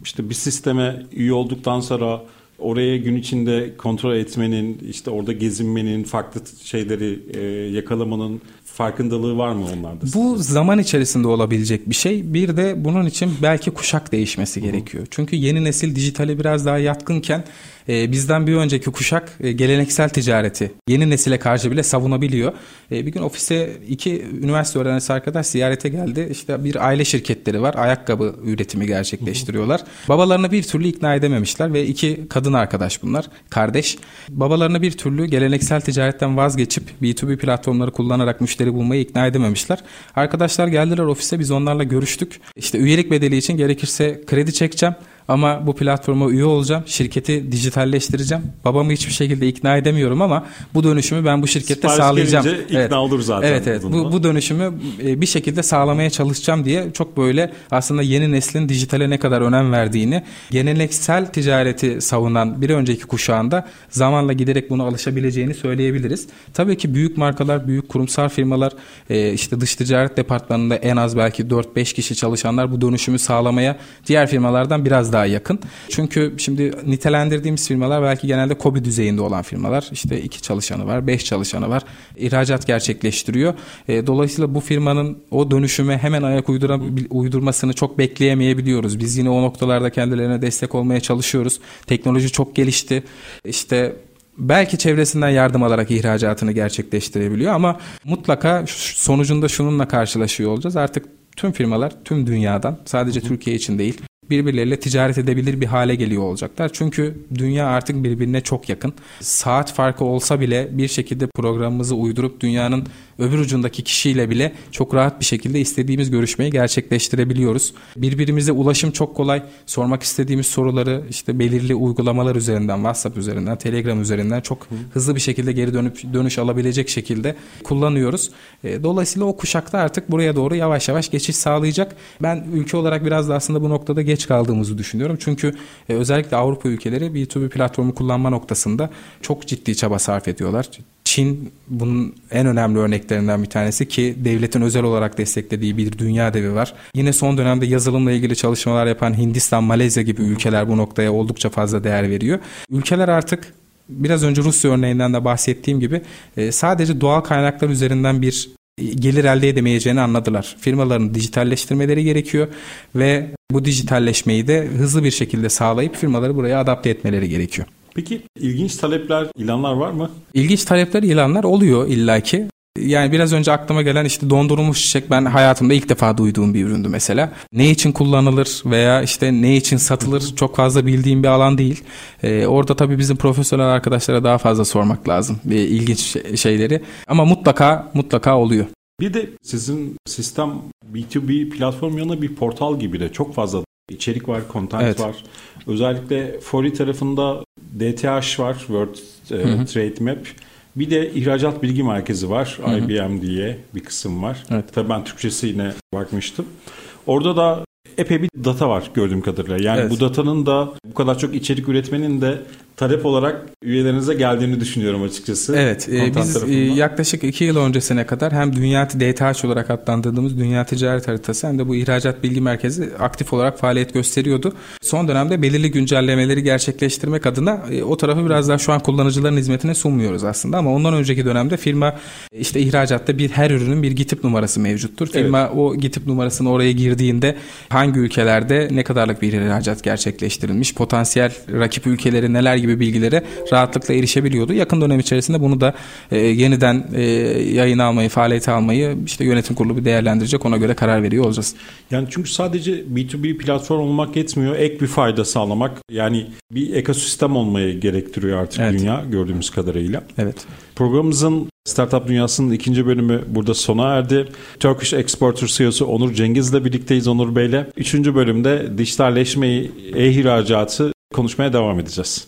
işte bir sisteme üye olduktan sonra oraya gün içinde kontrol etmenin, işte orada gezinmenin, farklı şeyleri e, yakalamanın farkındalığı var mı onlarda? Bu zaman içerisinde olabilecek bir şey. Bir de bunun için belki kuşak değişmesi Hı-hı. gerekiyor. Çünkü yeni nesil dijitale biraz daha yatkınken e, bizden bir önceki kuşak e, geleneksel ticareti yeni nesile karşı bile savunabiliyor. E, bir gün ofise iki üniversite öğrencisi arkadaş ziyarete geldi. İşte bir aile şirketleri var. Ayakkabı üretimi gerçekleştiriyorlar. Babalarını bir türlü ikna edememişler ve iki kadın arkadaş bunlar. Kardeş. Babalarını bir türlü geleneksel ticaretten vazgeçip B2B platformları kullanarak müşteri bulmayı ikna edememişler. Arkadaşlar geldiler ofise biz onlarla görüştük. İşte üyelik bedeli için gerekirse kredi çekeceğim. Ama bu platforma üye olacağım. Şirketi dijitalleştireceğim. Babamı hiçbir şekilde ikna edemiyorum ama bu dönüşümü ben bu şirkette Sipariş sağlayacağım. ikna evet. olur zaten. Evet evet. Bu, bu dönüşümü e, bir şekilde sağlamaya çalışacağım diye çok böyle aslında yeni neslin dijitale ne kadar önem verdiğini geleneksel ticareti savunan bir önceki kuşağında zamanla giderek buna alışabileceğini söyleyebiliriz. Tabii ki büyük markalar, büyük kurumsal firmalar e, işte dış ticaret departmanında en az belki 4-5 kişi çalışanlar bu dönüşümü sağlamaya diğer firmalardan biraz daha yakın. Çünkü şimdi nitelendirdiğimiz firmalar belki genelde kobi düzeyinde olan firmalar. İşte iki çalışanı var, beş çalışanı var. İhracat gerçekleştiriyor. E, dolayısıyla bu firmanın o dönüşüme hemen ayak uydura, uydurmasını çok bekleyemeyebiliyoruz. Biz yine o noktalarda kendilerine destek olmaya çalışıyoruz. Teknoloji çok gelişti. İşte belki çevresinden yardım alarak ihracatını gerçekleştirebiliyor ama mutlaka sonucunda şununla karşılaşıyor olacağız. Artık tüm firmalar tüm dünyadan sadece Türkiye için değil birbirleriyle ticaret edebilir bir hale geliyor olacaklar. Çünkü dünya artık birbirine çok yakın. Saat farkı olsa bile bir şekilde programımızı uydurup dünyanın öbür ucundaki kişiyle bile çok rahat bir şekilde istediğimiz görüşmeyi gerçekleştirebiliyoruz. Birbirimize ulaşım çok kolay. Sormak istediğimiz soruları işte belirli uygulamalar üzerinden, WhatsApp üzerinden, Telegram üzerinden çok hızlı bir şekilde geri dönüp dönüş alabilecek şekilde kullanıyoruz. E, dolayısıyla o kuşakta artık buraya doğru yavaş yavaş geçiş sağlayacak. Ben ülke olarak biraz da aslında bu noktada geç kaldığımızı düşünüyorum. Çünkü e, özellikle Avrupa ülkeleri B2B platformu kullanma noktasında çok ciddi çaba sarf ediyorlar. Çin bunun en önemli örneklerinden bir tanesi ki devletin özel olarak desteklediği bir dünya devi var. Yine son dönemde yazılımla ilgili çalışmalar yapan Hindistan, Malezya gibi ülkeler bu noktaya oldukça fazla değer veriyor. Ülkeler artık biraz önce Rusya örneğinden de bahsettiğim gibi e, sadece doğal kaynaklar üzerinden bir gelir elde edemeyeceğini anladılar. Firmaların dijitalleştirmeleri gerekiyor ve bu dijitalleşmeyi de hızlı bir şekilde sağlayıp firmaları buraya adapte etmeleri gerekiyor. Peki ilginç talepler, ilanlar var mı? İlginç talepler, ilanlar oluyor illaki. Yani biraz önce aklıma gelen işte dondurulmuş çiçek ben hayatımda ilk defa duyduğum bir üründü mesela. Ne için kullanılır veya işte ne için satılır çok fazla bildiğim bir alan değil. Ee, orada tabii bizim profesyonel arkadaşlara daha fazla sormak lazım bir ilginç şeyleri. Ama mutlaka mutlaka oluyor. Bir de sizin sistem B2B platform yanında bir portal gibi de çok fazla içerik var, content evet. var. Özellikle Fori tarafında DTH var, World e, Trade Map. Bir de ihracat bilgi merkezi var. Hı hı. IBM diye bir kısım var. Evet. Tabii ben Türkçesine bakmıştım. Orada da epey bir data var gördüğüm kadarıyla. Yani evet. bu datanın da bu kadar çok içerik üretmenin de talep olarak üyelerinize geldiğini düşünüyorum açıkçası. Evet. E, biz e, yaklaşık iki yıl öncesine kadar hem Dünya DTH olarak adlandırdığımız Dünya Ticaret Haritası hem de bu ihracat bilgi merkezi aktif olarak faaliyet gösteriyordu. Son dönemde belirli güncellemeleri gerçekleştirmek adına e, o tarafı biraz daha şu an kullanıcıların hizmetine sunmuyoruz aslında ama ondan önceki dönemde firma işte ihracatta bir her ürünün bir GİTİP numarası mevcuttur. Firma evet. o GİTİP numarasını oraya girdiğinde hangi ülkelerde ne kadarlık bir ihracat gerçekleştirilmiş, potansiyel rakip ülkeleri neler gibi bilgilere rahatlıkla erişebiliyordu. Yakın dönem içerisinde bunu da e, yeniden e, yayın almayı, faaliyete almayı işte yönetim kurulu bir değerlendirecek. Ona göre karar veriyor olacağız. Yani çünkü sadece B2B platform olmak yetmiyor. Ek bir fayda sağlamak yani bir ekosistem olmayı gerektiriyor artık evet. dünya gördüğümüz kadarıyla. Evet. Programımızın Startup Dünyası'nın ikinci bölümü burada sona erdi. Turkish Exporter CEO'su Onur Cengiz'le birlikteyiz Onur Bey'le. Üçüncü bölümde dijitalleşmeyi, e-ihracatı konuşmaya devam edeceğiz.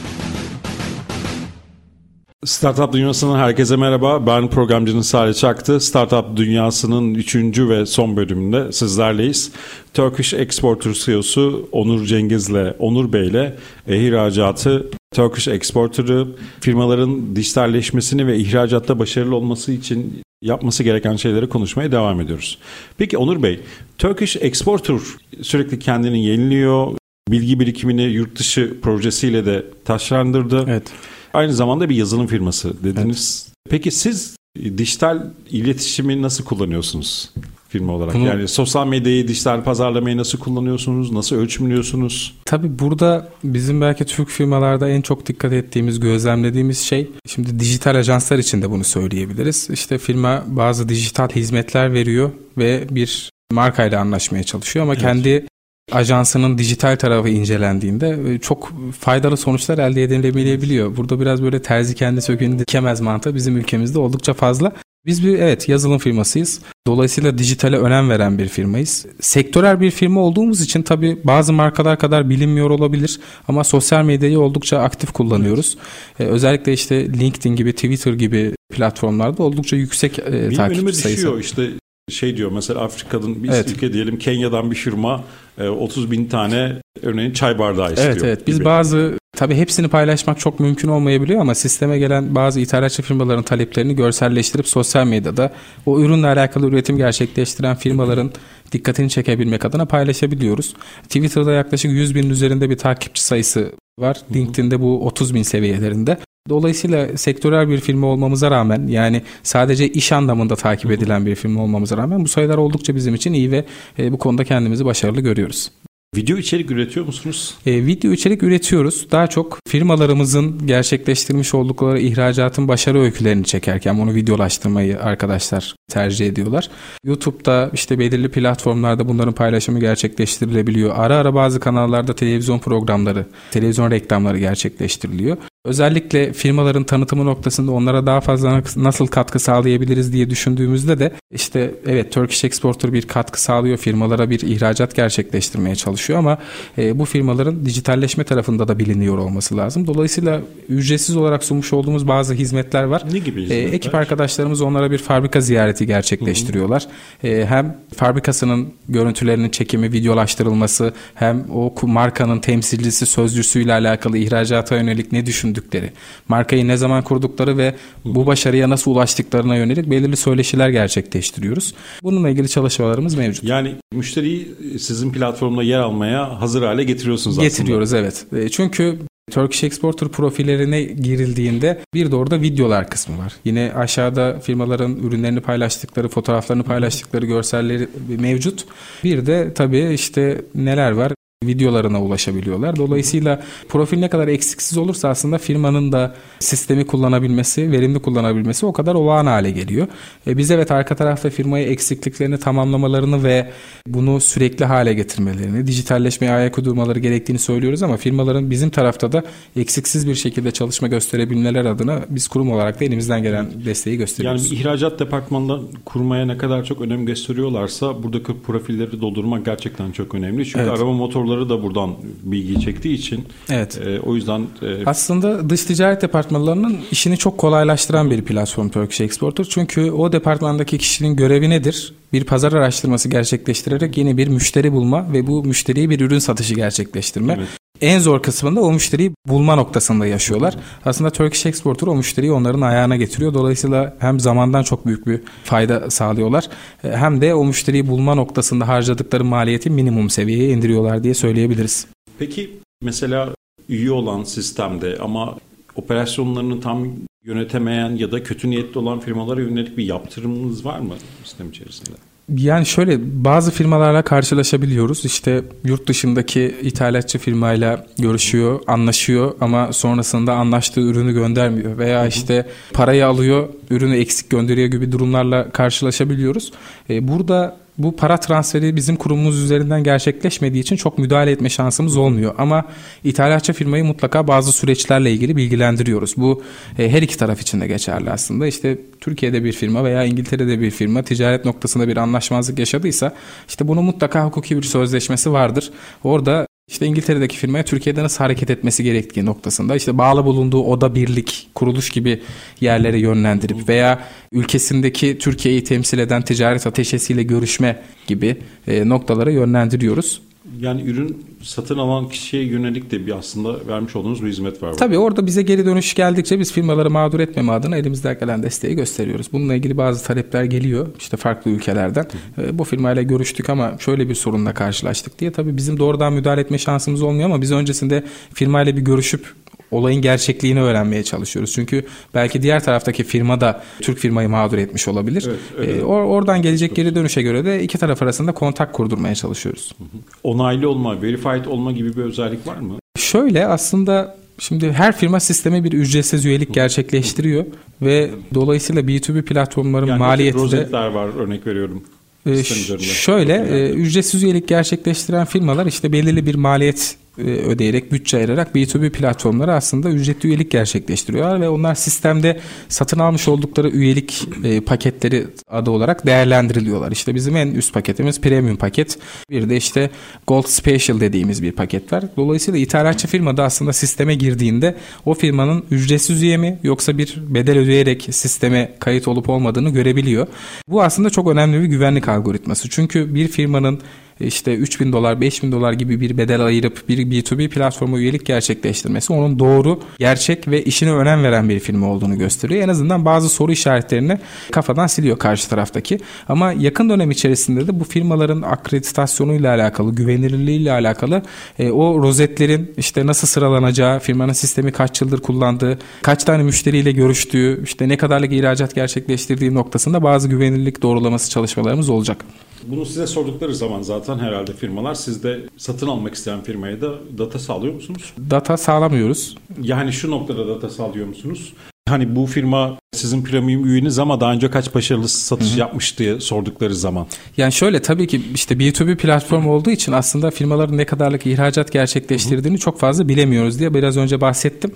Startup Dünyası'ndan herkese merhaba. Ben programcının Salih Çaktı. Startup Dünyası'nın üçüncü ve son bölümünde sizlerleyiz. Turkish Exporter CEO'su Onur Cengiz'le, Onur Bey'le ihracatı Turkish Exporter'ı firmaların dijitalleşmesini ve ihracatta başarılı olması için yapması gereken şeyleri konuşmaya devam ediyoruz. Peki Onur Bey, Turkish Exporter sürekli kendini yeniliyor, bilgi birikimini yurt dışı projesiyle de taşlandırdı. Evet. Aynı zamanda bir yazılım firması dediniz. Evet. Peki siz dijital iletişimi nasıl kullanıyorsunuz firma olarak? Bunu, yani sosyal medyayı, dijital pazarlamayı nasıl kullanıyorsunuz? Nasıl ölçümlüyorsunuz? Tabii burada bizim belki Türk firmalarda en çok dikkat ettiğimiz, gözlemlediğimiz şey şimdi dijital ajanslar için de bunu söyleyebiliriz. İşte firma bazı dijital hizmetler veriyor ve bir markayla anlaşmaya çalışıyor ama evet. kendi ajansının dijital tarafı incelendiğinde e, çok faydalı sonuçlar elde edilebiliyor. Burada biraz böyle terzi kendi söküğünü dikemez mantığı bizim ülkemizde oldukça fazla. Biz bir evet yazılım firmasıyız. Dolayısıyla dijitale önem veren bir firmayız. Sektörel bir firma olduğumuz için tabii bazı markalar kadar bilinmiyor olabilir ama sosyal medyayı oldukça aktif kullanıyoruz. Evet. Ee, özellikle işte LinkedIn gibi, Twitter gibi platformlarda oldukça yüksek e, Benim takipçi sayısı. Düşüyor işte şey diyor mesela Afrika'dan bir evet. ülke diyelim Kenya'dan bir firma 30 e, bin tane örneğin çay bardağı istiyor. Evet evet biz gibi. bazı tabii hepsini paylaşmak çok mümkün olmayabiliyor ama sisteme gelen bazı ithalatçı firmaların taleplerini görselleştirip sosyal medyada o ürünle alakalı üretim gerçekleştiren firmaların dikkatini çekebilmek adına paylaşabiliyoruz. Twitter'da yaklaşık 100 bin üzerinde bir takipçi sayısı var. LinkedIn'de bu 30 bin seviyelerinde. Dolayısıyla sektörel bir firma olmamıza rağmen yani sadece iş anlamında takip edilen bir firma olmamıza rağmen bu sayılar oldukça bizim için iyi ve e, bu konuda kendimizi başarılı görüyoruz. Video içerik üretiyor musunuz? E, video içerik üretiyoruz. Daha çok firmalarımızın gerçekleştirmiş oldukları ihracatın başarı öykülerini çekerken bunu videolaştırmayı arkadaşlar tercih ediyorlar. YouTube'da işte belirli platformlarda bunların paylaşımı gerçekleştirilebiliyor. Ara ara bazı kanallarda televizyon programları, televizyon reklamları gerçekleştiriliyor. Özellikle firmaların tanıtımı noktasında onlara daha fazla nasıl katkı sağlayabiliriz diye düşündüğümüzde de işte evet Turkish Exporter bir katkı sağlıyor firmalara bir ihracat gerçekleştirmeye çalışıyor ama e, bu firmaların dijitalleşme tarafında da biliniyor olması lazım. Dolayısıyla ücretsiz olarak sunmuş olduğumuz bazı hizmetler var. Ne gibi E, hizmetler? ekip arkadaşlarımız onlara bir fabrika ziyareti gerçekleştiriyorlar. E, hem fabrikasının görüntülerinin çekimi, videolaştırılması hem o markanın temsilcisi, sözcüsüyle alakalı ihracata yönelik ne düşündükleri, markayı ne zaman kurdukları ve bu başarıya nasıl ulaştıklarına yönelik belirli söyleşiler gerçekleştiriyoruz. Bununla ilgili çalışmalarımız mevcut. Yani müşteriyi sizin platformda yer almaya hazır hale getiriyorsunuz aslında. Getiriyoruz evet. E, Çünkü Turkish Exporter profillerine girildiğinde bir de orada videolar kısmı var. Yine aşağıda firmaların ürünlerini paylaştıkları, fotoğraflarını paylaştıkları görselleri mevcut. Bir de tabii işte neler var? Videolarına ulaşabiliyorlar. Dolayısıyla profil ne kadar eksiksiz olursa aslında firmanın da sistemi kullanabilmesi, verimli kullanabilmesi o kadar olağan hale geliyor. E biz evet arka tarafta firmaya eksikliklerini tamamlamalarını ve bunu sürekli hale getirmelerini, dijitalleşmeye ayak uydurmaları gerektiğini söylüyoruz ama firmaların bizim tarafta da eksiksiz bir şekilde çalışma gösterebilmeler adına biz kurum olarak da elimizden gelen desteği Yani gösteriyoruz. bir ihracat departmanında kurmaya ne kadar çok önem gösteriyorlarsa buradaki profilleri doldurmak gerçekten çok önemli. Çünkü Evet. araba motorları da buradan bilgi çektiği için Evet. e, o yüzden e, Aslında dış ticaret departmanlarının işini çok kolaylaştıran bir platform Turkish Exporter. Çünkü o departmandaki kişinin görevi nedir? Bir pazar araştırması gerçekleştirerek yeni bir müşteri bulma ve bu müşteriye bir ürün satışı gerçekleştirme. Evet. En zor kısmında o müşteriyi bulma noktasında yaşıyorlar. Aslında Turkish Exporter o müşteriyi onların ayağına getiriyor. Dolayısıyla hem zamandan çok büyük bir fayda sağlıyorlar e, hem de o müşteriyi bulma noktasında harcadıkları maliyeti minimum seviyeye indiriyorlar diye söyleyebiliriz. Peki mesela üye olan sistemde ama operasyonlarını tam yönetemeyen ya da kötü niyetli olan firmalara yönelik bir yaptırımınız var mı sistem içerisinde? Yani şöyle bazı firmalarla karşılaşabiliyoruz. İşte yurt dışındaki ithalatçı firmayla görüşüyor, anlaşıyor ama sonrasında anlaştığı ürünü göndermiyor veya işte parayı alıyor, ürünü eksik gönderiyor gibi durumlarla karşılaşabiliyoruz. Ee, burada bu para transferi bizim kurumumuz üzerinden gerçekleşmediği için çok müdahale etme şansımız olmuyor. Ama ithalatçı firmayı mutlaka bazı süreçlerle ilgili bilgilendiriyoruz. Bu e, her iki taraf için de geçerli aslında. İşte Türkiye'de bir firma veya İngiltere'de bir firma ticaret noktasında bir anlaşmazlık yaşadıysa işte bunun mutlaka hukuki bir sözleşmesi vardır. Orada işte İngiltere'deki firmaya Türkiye'de nasıl hareket etmesi gerektiği noktasında işte bağlı bulunduğu oda birlik, kuruluş gibi yerlere yönlendirip veya ülkesindeki Türkiye'yi temsil eden ticaret ateşesiyle görüşme gibi e, noktalara yönlendiriyoruz. Yani ürün satın alan kişiye yönelik de bir aslında vermiş olduğunuz bir hizmet var. Tabii orada bize geri dönüş geldikçe biz firmaları mağdur etmeme adına elimizden gelen desteği gösteriyoruz. Bununla ilgili bazı talepler geliyor işte farklı ülkelerden. E, bu firmayla görüştük ama şöyle bir sorunla karşılaştık diye. Tabii bizim doğrudan müdahale etme şansımız olmuyor ama biz öncesinde firmayla bir görüşüp olayın gerçekliğini öğrenmeye çalışıyoruz. Çünkü belki diğer taraftaki firma da Türk firmayı mağdur etmiş olabilir. Evet, evet. E, or- oradan gelecek geri dönüşe göre de iki taraf arasında kontak kurdurmaya çalışıyoruz. Onaylı olma, verified olma gibi bir özellik var mı? Şöyle aslında şimdi her firma sisteme bir ücretsiz üyelik gerçekleştiriyor ve dolayısıyla B2B platformların Yani maliyeti de rozetler var örnek veriyorum. e, şöyle e, ücretsiz üyelik gerçekleştiren firmalar işte belirli bir maliyet ödeyerek bütçe ayırarak B2B platformlara aslında ücretli üyelik gerçekleştiriyorlar ve onlar sistemde satın almış oldukları üyelik e, paketleri adı olarak değerlendiriliyorlar. İşte bizim en üst paketimiz premium paket. Bir de işte Gold Special dediğimiz bir paket var. Dolayısıyla ithalatçı firma da aslında sisteme girdiğinde o firmanın ücretsiz üye mi yoksa bir bedel ödeyerek sisteme kayıt olup olmadığını görebiliyor. Bu aslında çok önemli bir güvenlik algoritması. Çünkü bir firmanın işte 3000 dolar 5000 dolar gibi bir bedel ayırıp bir B2B platforma üyelik gerçekleştirmesi onun doğru, gerçek ve işine önem veren bir firma olduğunu gösteriyor. En azından bazı soru işaretlerini kafadan siliyor karşı taraftaki. Ama yakın dönem içerisinde de bu firmaların akreditasyonuyla alakalı, güvenilirliğiyle alakalı e, o rozetlerin işte nasıl sıralanacağı, firmanın sistemi kaç yıldır kullandığı, kaç tane müşteriyle görüştüğü, işte ne kadarlık ihracat gerçekleştirdiği noktasında bazı güvenilirlik doğrulaması çalışmalarımız olacak. Bunu size sordukları zaman zaten herhalde firmalar sizde satın almak isteyen firmaya da data sağlıyor musunuz? Data sağlamıyoruz. Yani şu noktada data sağlıyor musunuz? Hani bu firma sizin premium üyeniz ama daha önce kaç başarılı satış Hı-hı. yapmış diye sordukları zaman. Yani şöyle tabii ki işte B2B platform olduğu için aslında firmaların ne kadarlık ihracat gerçekleştirdiğini Hı-hı. çok fazla bilemiyoruz diye biraz önce bahsettim.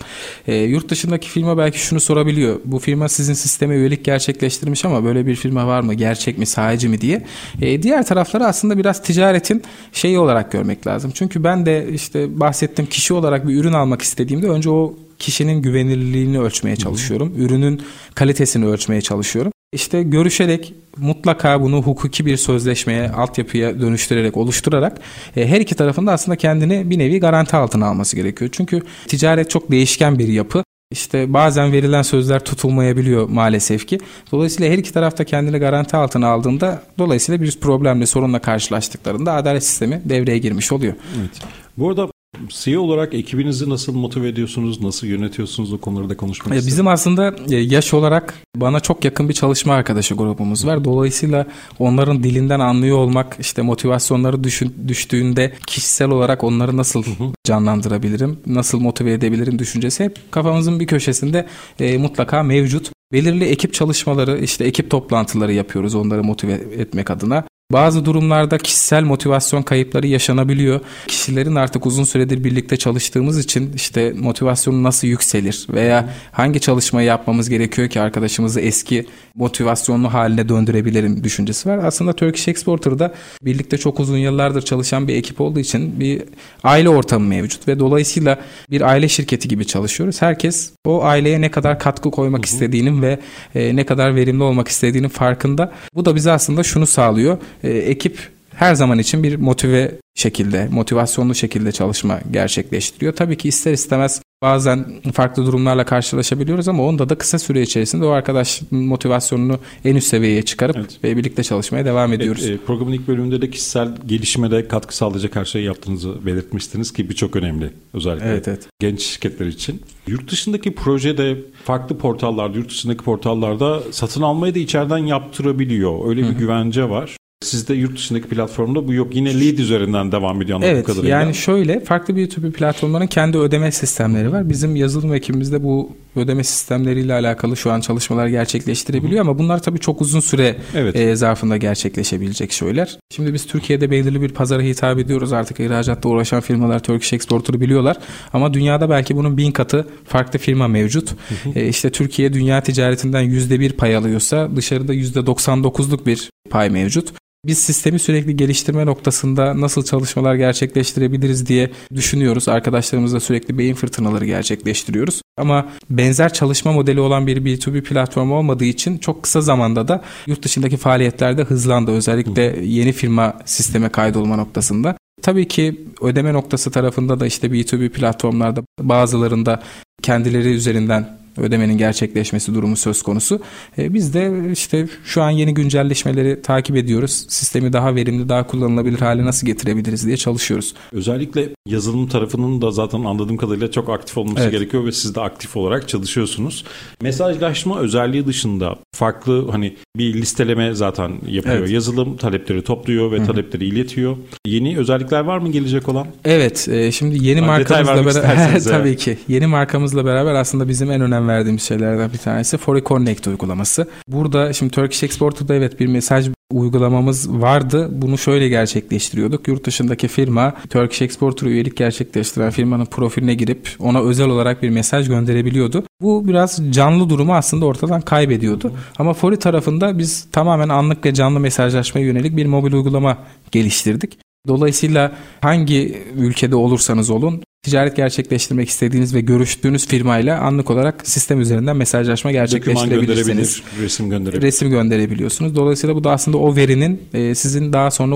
E, yurt dışındaki firma belki şunu sorabiliyor. Bu firma sizin sisteme üyelik gerçekleştirmiş ama böyle bir firma var mı? Gerçek mi? Sahici mi diye. E, diğer tarafları aslında biraz ticaretin şeyi olarak görmek lazım. Çünkü ben de işte bahsettiğim kişi olarak bir ürün almak istediğimde önce o kişinin güvenilirliğini ölçmeye çalışıyorum. Hı. Ürünün kalitesini ölçmeye çalışıyorum. İşte görüşerek mutlaka bunu hukuki bir sözleşmeye, altyapıya dönüştürerek, oluşturarak e, her iki tarafında aslında kendini bir nevi garanti altına alması gerekiyor. Çünkü ticaret çok değişken bir yapı. İşte bazen verilen sözler tutulmayabiliyor maalesef ki. Dolayısıyla her iki tarafta kendini garanti altına aldığında dolayısıyla bir problemle, sorunla karşılaştıklarında adalet sistemi devreye girmiş oluyor. Evet. Bu arada CEO olarak ekibinizi nasıl motive ediyorsunuz, nasıl yönetiyorsunuz o konuları da konuşmak istedim. Bizim aslında e, yaş olarak bana çok yakın bir çalışma arkadaşı grubumuz var. Dolayısıyla onların dilinden anlıyor olmak, işte motivasyonları düşün, düştüğünde kişisel olarak onları nasıl canlandırabilirim, nasıl motive edebilirim düşüncesi hep kafamızın bir köşesinde e, mutlaka mevcut. Belirli ekip çalışmaları, işte ekip toplantıları yapıyoruz onları motive etmek adına. Bazı durumlarda kişisel motivasyon kayıpları yaşanabiliyor. Kişilerin artık uzun süredir birlikte çalıştığımız için işte motivasyonu nasıl yükselir veya hangi çalışmayı yapmamız gerekiyor ki arkadaşımızı eski motivasyonlu haline döndürebilirim düşüncesi var. Aslında Turkish Exporter'da birlikte çok uzun yıllardır çalışan bir ekip olduğu için bir aile ortamı mevcut ve dolayısıyla bir aile şirketi gibi çalışıyoruz. Herkes o aileye ne kadar katkı koymak istediğinin ve e, ne kadar verimli olmak istediğinin farkında. Bu da bize aslında şunu sağlıyor e, ekip her zaman için bir motive şekilde, motivasyonlu şekilde çalışma gerçekleştiriyor. Tabii ki ister istemez bazen farklı durumlarla karşılaşabiliyoruz ama onda da kısa süre içerisinde o arkadaş motivasyonunu en üst seviyeye çıkarıp evet. ve birlikte çalışmaya devam ediyoruz. Evet, e, programın ilk bölümünde de kişisel gelişmede katkı sağlayacak her şeyi yaptığınızı belirtmiştiniz ki bu çok önemli özellikle evet, evet. genç şirketler için. Yurt dışındaki projede farklı portallarda, yurt dışındaki portallarda satın almayı da içeriden yaptırabiliyor. Öyle bir Hı-hı. güvence var. Sizde yurt dışındaki platformda bu yok. Yine lead üzerinden devam ediyor anladığım evet, kadarıyla. Yani şöyle farklı bir YouTube platformların kendi ödeme sistemleri var. Bizim yazılım ekibimizde bu ödeme sistemleriyle alakalı şu an çalışmalar gerçekleştirebiliyor Hı. ama bunlar tabii çok uzun süre evet. e, zarfında gerçekleşebilecek şeyler. Şimdi biz Türkiye'de belirli bir pazara hitap ediyoruz. Artık ihracatta uğraşan firmalar Turkish Exporter'ı biliyorlar. Ama dünyada belki bunun bin katı farklı firma mevcut. Hı E, işte Türkiye dünya ticaretinden yüzde bir pay alıyorsa dışarıda yüzde 99'luk bir pay mevcut biz sistemi sürekli geliştirme noktasında nasıl çalışmalar gerçekleştirebiliriz diye düşünüyoruz. Arkadaşlarımızla sürekli beyin fırtınaları gerçekleştiriyoruz. Ama benzer çalışma modeli olan bir B2B platform olmadığı için çok kısa zamanda da yurt dışındaki faaliyetlerde hızlandı. Özellikle yeni firma sisteme kaydolma noktasında. Tabii ki ödeme noktası tarafında da işte B2B platformlarda bazılarında kendileri üzerinden ödemenin gerçekleşmesi durumu söz konusu. E, biz de işte şu an yeni güncelleşmeleri takip ediyoruz. Sistemi daha verimli, daha kullanılabilir hale nasıl getirebiliriz diye çalışıyoruz. Özellikle yazılım tarafının da zaten anladığım kadarıyla çok aktif olması evet. gerekiyor ve siz de aktif olarak çalışıyorsunuz. Mesajlaşma özelliği dışında farklı hani bir listeleme zaten yapıyor. Evet. Yazılım talepleri topluyor ve Hı-hı. talepleri iletiyor. Yeni özellikler var mı gelecek olan? Evet, e, şimdi yeni markamızla beraber tabii ki. Yeni markamızla beraber aslında bizim en önemli verdiğimiz şeylerden bir tanesi Fori Connect uygulaması. Burada şimdi Turkish Exporter'da evet bir mesaj uygulamamız vardı. Bunu şöyle gerçekleştiriyorduk. Yurt dışındaki firma Turkish Exporter üyelik gerçekleştiren firmanın profiline girip ona özel olarak bir mesaj gönderebiliyordu. Bu biraz canlı durumu aslında ortadan kaybediyordu. Ama Fori tarafında biz tamamen anlık ve canlı mesajlaşmaya yönelik bir mobil uygulama geliştirdik. Dolayısıyla hangi ülkede olursanız olun ticaret gerçekleştirmek istediğiniz ve görüştüğünüz firmayla anlık olarak sistem üzerinden mesajlaşma gerçekleştirebilirsiniz. resim gönderebilir. Resim gönderebiliyorsunuz. Dolayısıyla bu da aslında o verinin e, sizin daha sonra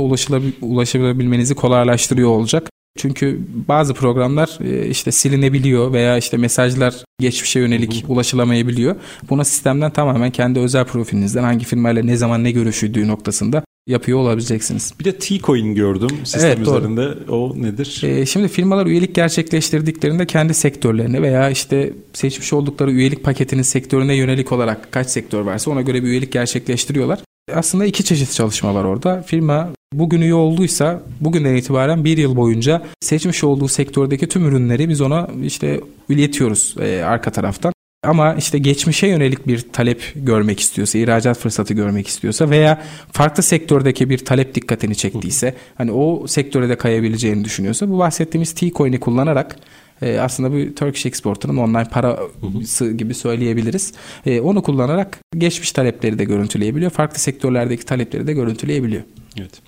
ulaşabilmenizi kolaylaştırıyor olacak. Çünkü bazı programlar e, işte silinebiliyor veya işte mesajlar geçmişe yönelik hı. ulaşılamayabiliyor. Buna sistemden tamamen kendi özel profilinizden hangi firmayla ne zaman ne görüşüldüğü noktasında yapıyor olabileceksiniz. Bir de T-Coin gördüm sistem evet, üzerinde. O nedir? Ee, şimdi firmalar üyelik gerçekleştirdiklerinde kendi sektörlerine veya işte seçmiş oldukları üyelik paketinin sektörüne yönelik olarak kaç sektör varsa ona göre bir üyelik gerçekleştiriyorlar. Aslında iki çeşit çalışma var orada. Firma bugün üye olduysa bugünden itibaren bir yıl boyunca seçmiş olduğu sektördeki tüm ürünleri biz ona işte iletiyoruz e, arka taraftan. Ama işte geçmişe yönelik bir talep görmek istiyorsa, ihracat fırsatı görmek istiyorsa veya farklı sektördeki bir talep dikkatini çektiyse, hani o sektöre de kayabileceğini düşünüyorsa bu bahsettiğimiz T-Coin'i kullanarak e, aslında bu Turkish Exporter'ın online parası gibi söyleyebiliriz. E, onu kullanarak geçmiş talepleri de görüntüleyebiliyor. Farklı sektörlerdeki talepleri de görüntüleyebiliyor. Evet.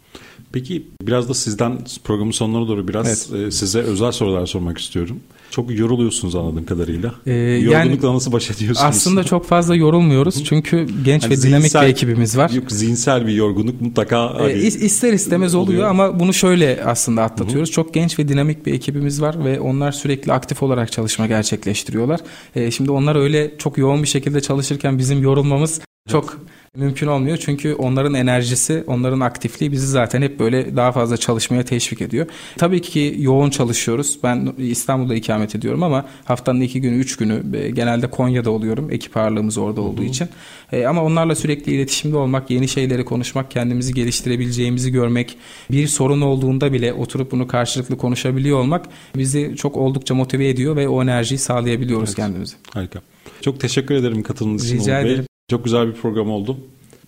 Peki biraz da sizden programın sonlarına doğru biraz evet. e, size özel sorular sormak istiyorum. Çok yoruluyorsunuz anladığım kadarıyla. Ee, Yorgunlukla yani, nasıl baş ediyorsunuz? Aslında çok fazla yorulmuyoruz. Çünkü genç yani ve dinamik zihinsel, bir ekibimiz var. Yok zihinsel bir yorgunluk mutlaka. Ee, hani, ister istemez oluyor. oluyor ama bunu şöyle aslında atlatıyoruz. Hı-hı. Çok genç ve dinamik bir ekibimiz var ve onlar sürekli aktif olarak çalışma gerçekleştiriyorlar. Ee, şimdi onlar öyle çok yoğun bir şekilde çalışırken bizim yorulmamız çok mümkün olmuyor. Çünkü onların enerjisi, onların aktifliği bizi zaten hep böyle daha fazla çalışmaya teşvik ediyor. Tabii ki yoğun çalışıyoruz. Ben İstanbul'da ikamet ediyorum ama haftanın iki günü, üç günü e, genelde Konya'da oluyorum. Ekip ağırlığımız orada olduğu için. E, ama onlarla sürekli iletişimde olmak, yeni şeyleri konuşmak, kendimizi geliştirebileceğimizi görmek, bir sorun olduğunda bile oturup bunu karşılıklı konuşabiliyor olmak bizi çok oldukça motive ediyor ve o enerjiyi sağlayabiliyoruz evet. kendimize. Harika. Çok teşekkür ederim katılımınız için. Rica ederim. Çok güzel bir program oldu.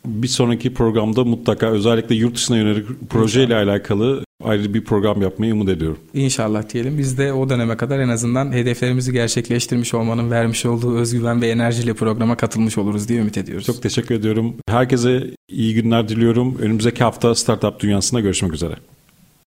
Bir sonraki programda mutlaka özellikle yurt dışına yönelik projeyle alakalı ayrı bir program yapmayı umut ediyorum. İnşallah diyelim. Biz de o döneme kadar en azından hedeflerimizi gerçekleştirmiş olmanın vermiş olduğu özgüven ve enerjiyle programa katılmış oluruz diye ümit ediyoruz. Çok teşekkür ediyorum. Herkese iyi günler diliyorum. Önümüzdeki hafta Startup Dünyası'nda görüşmek üzere.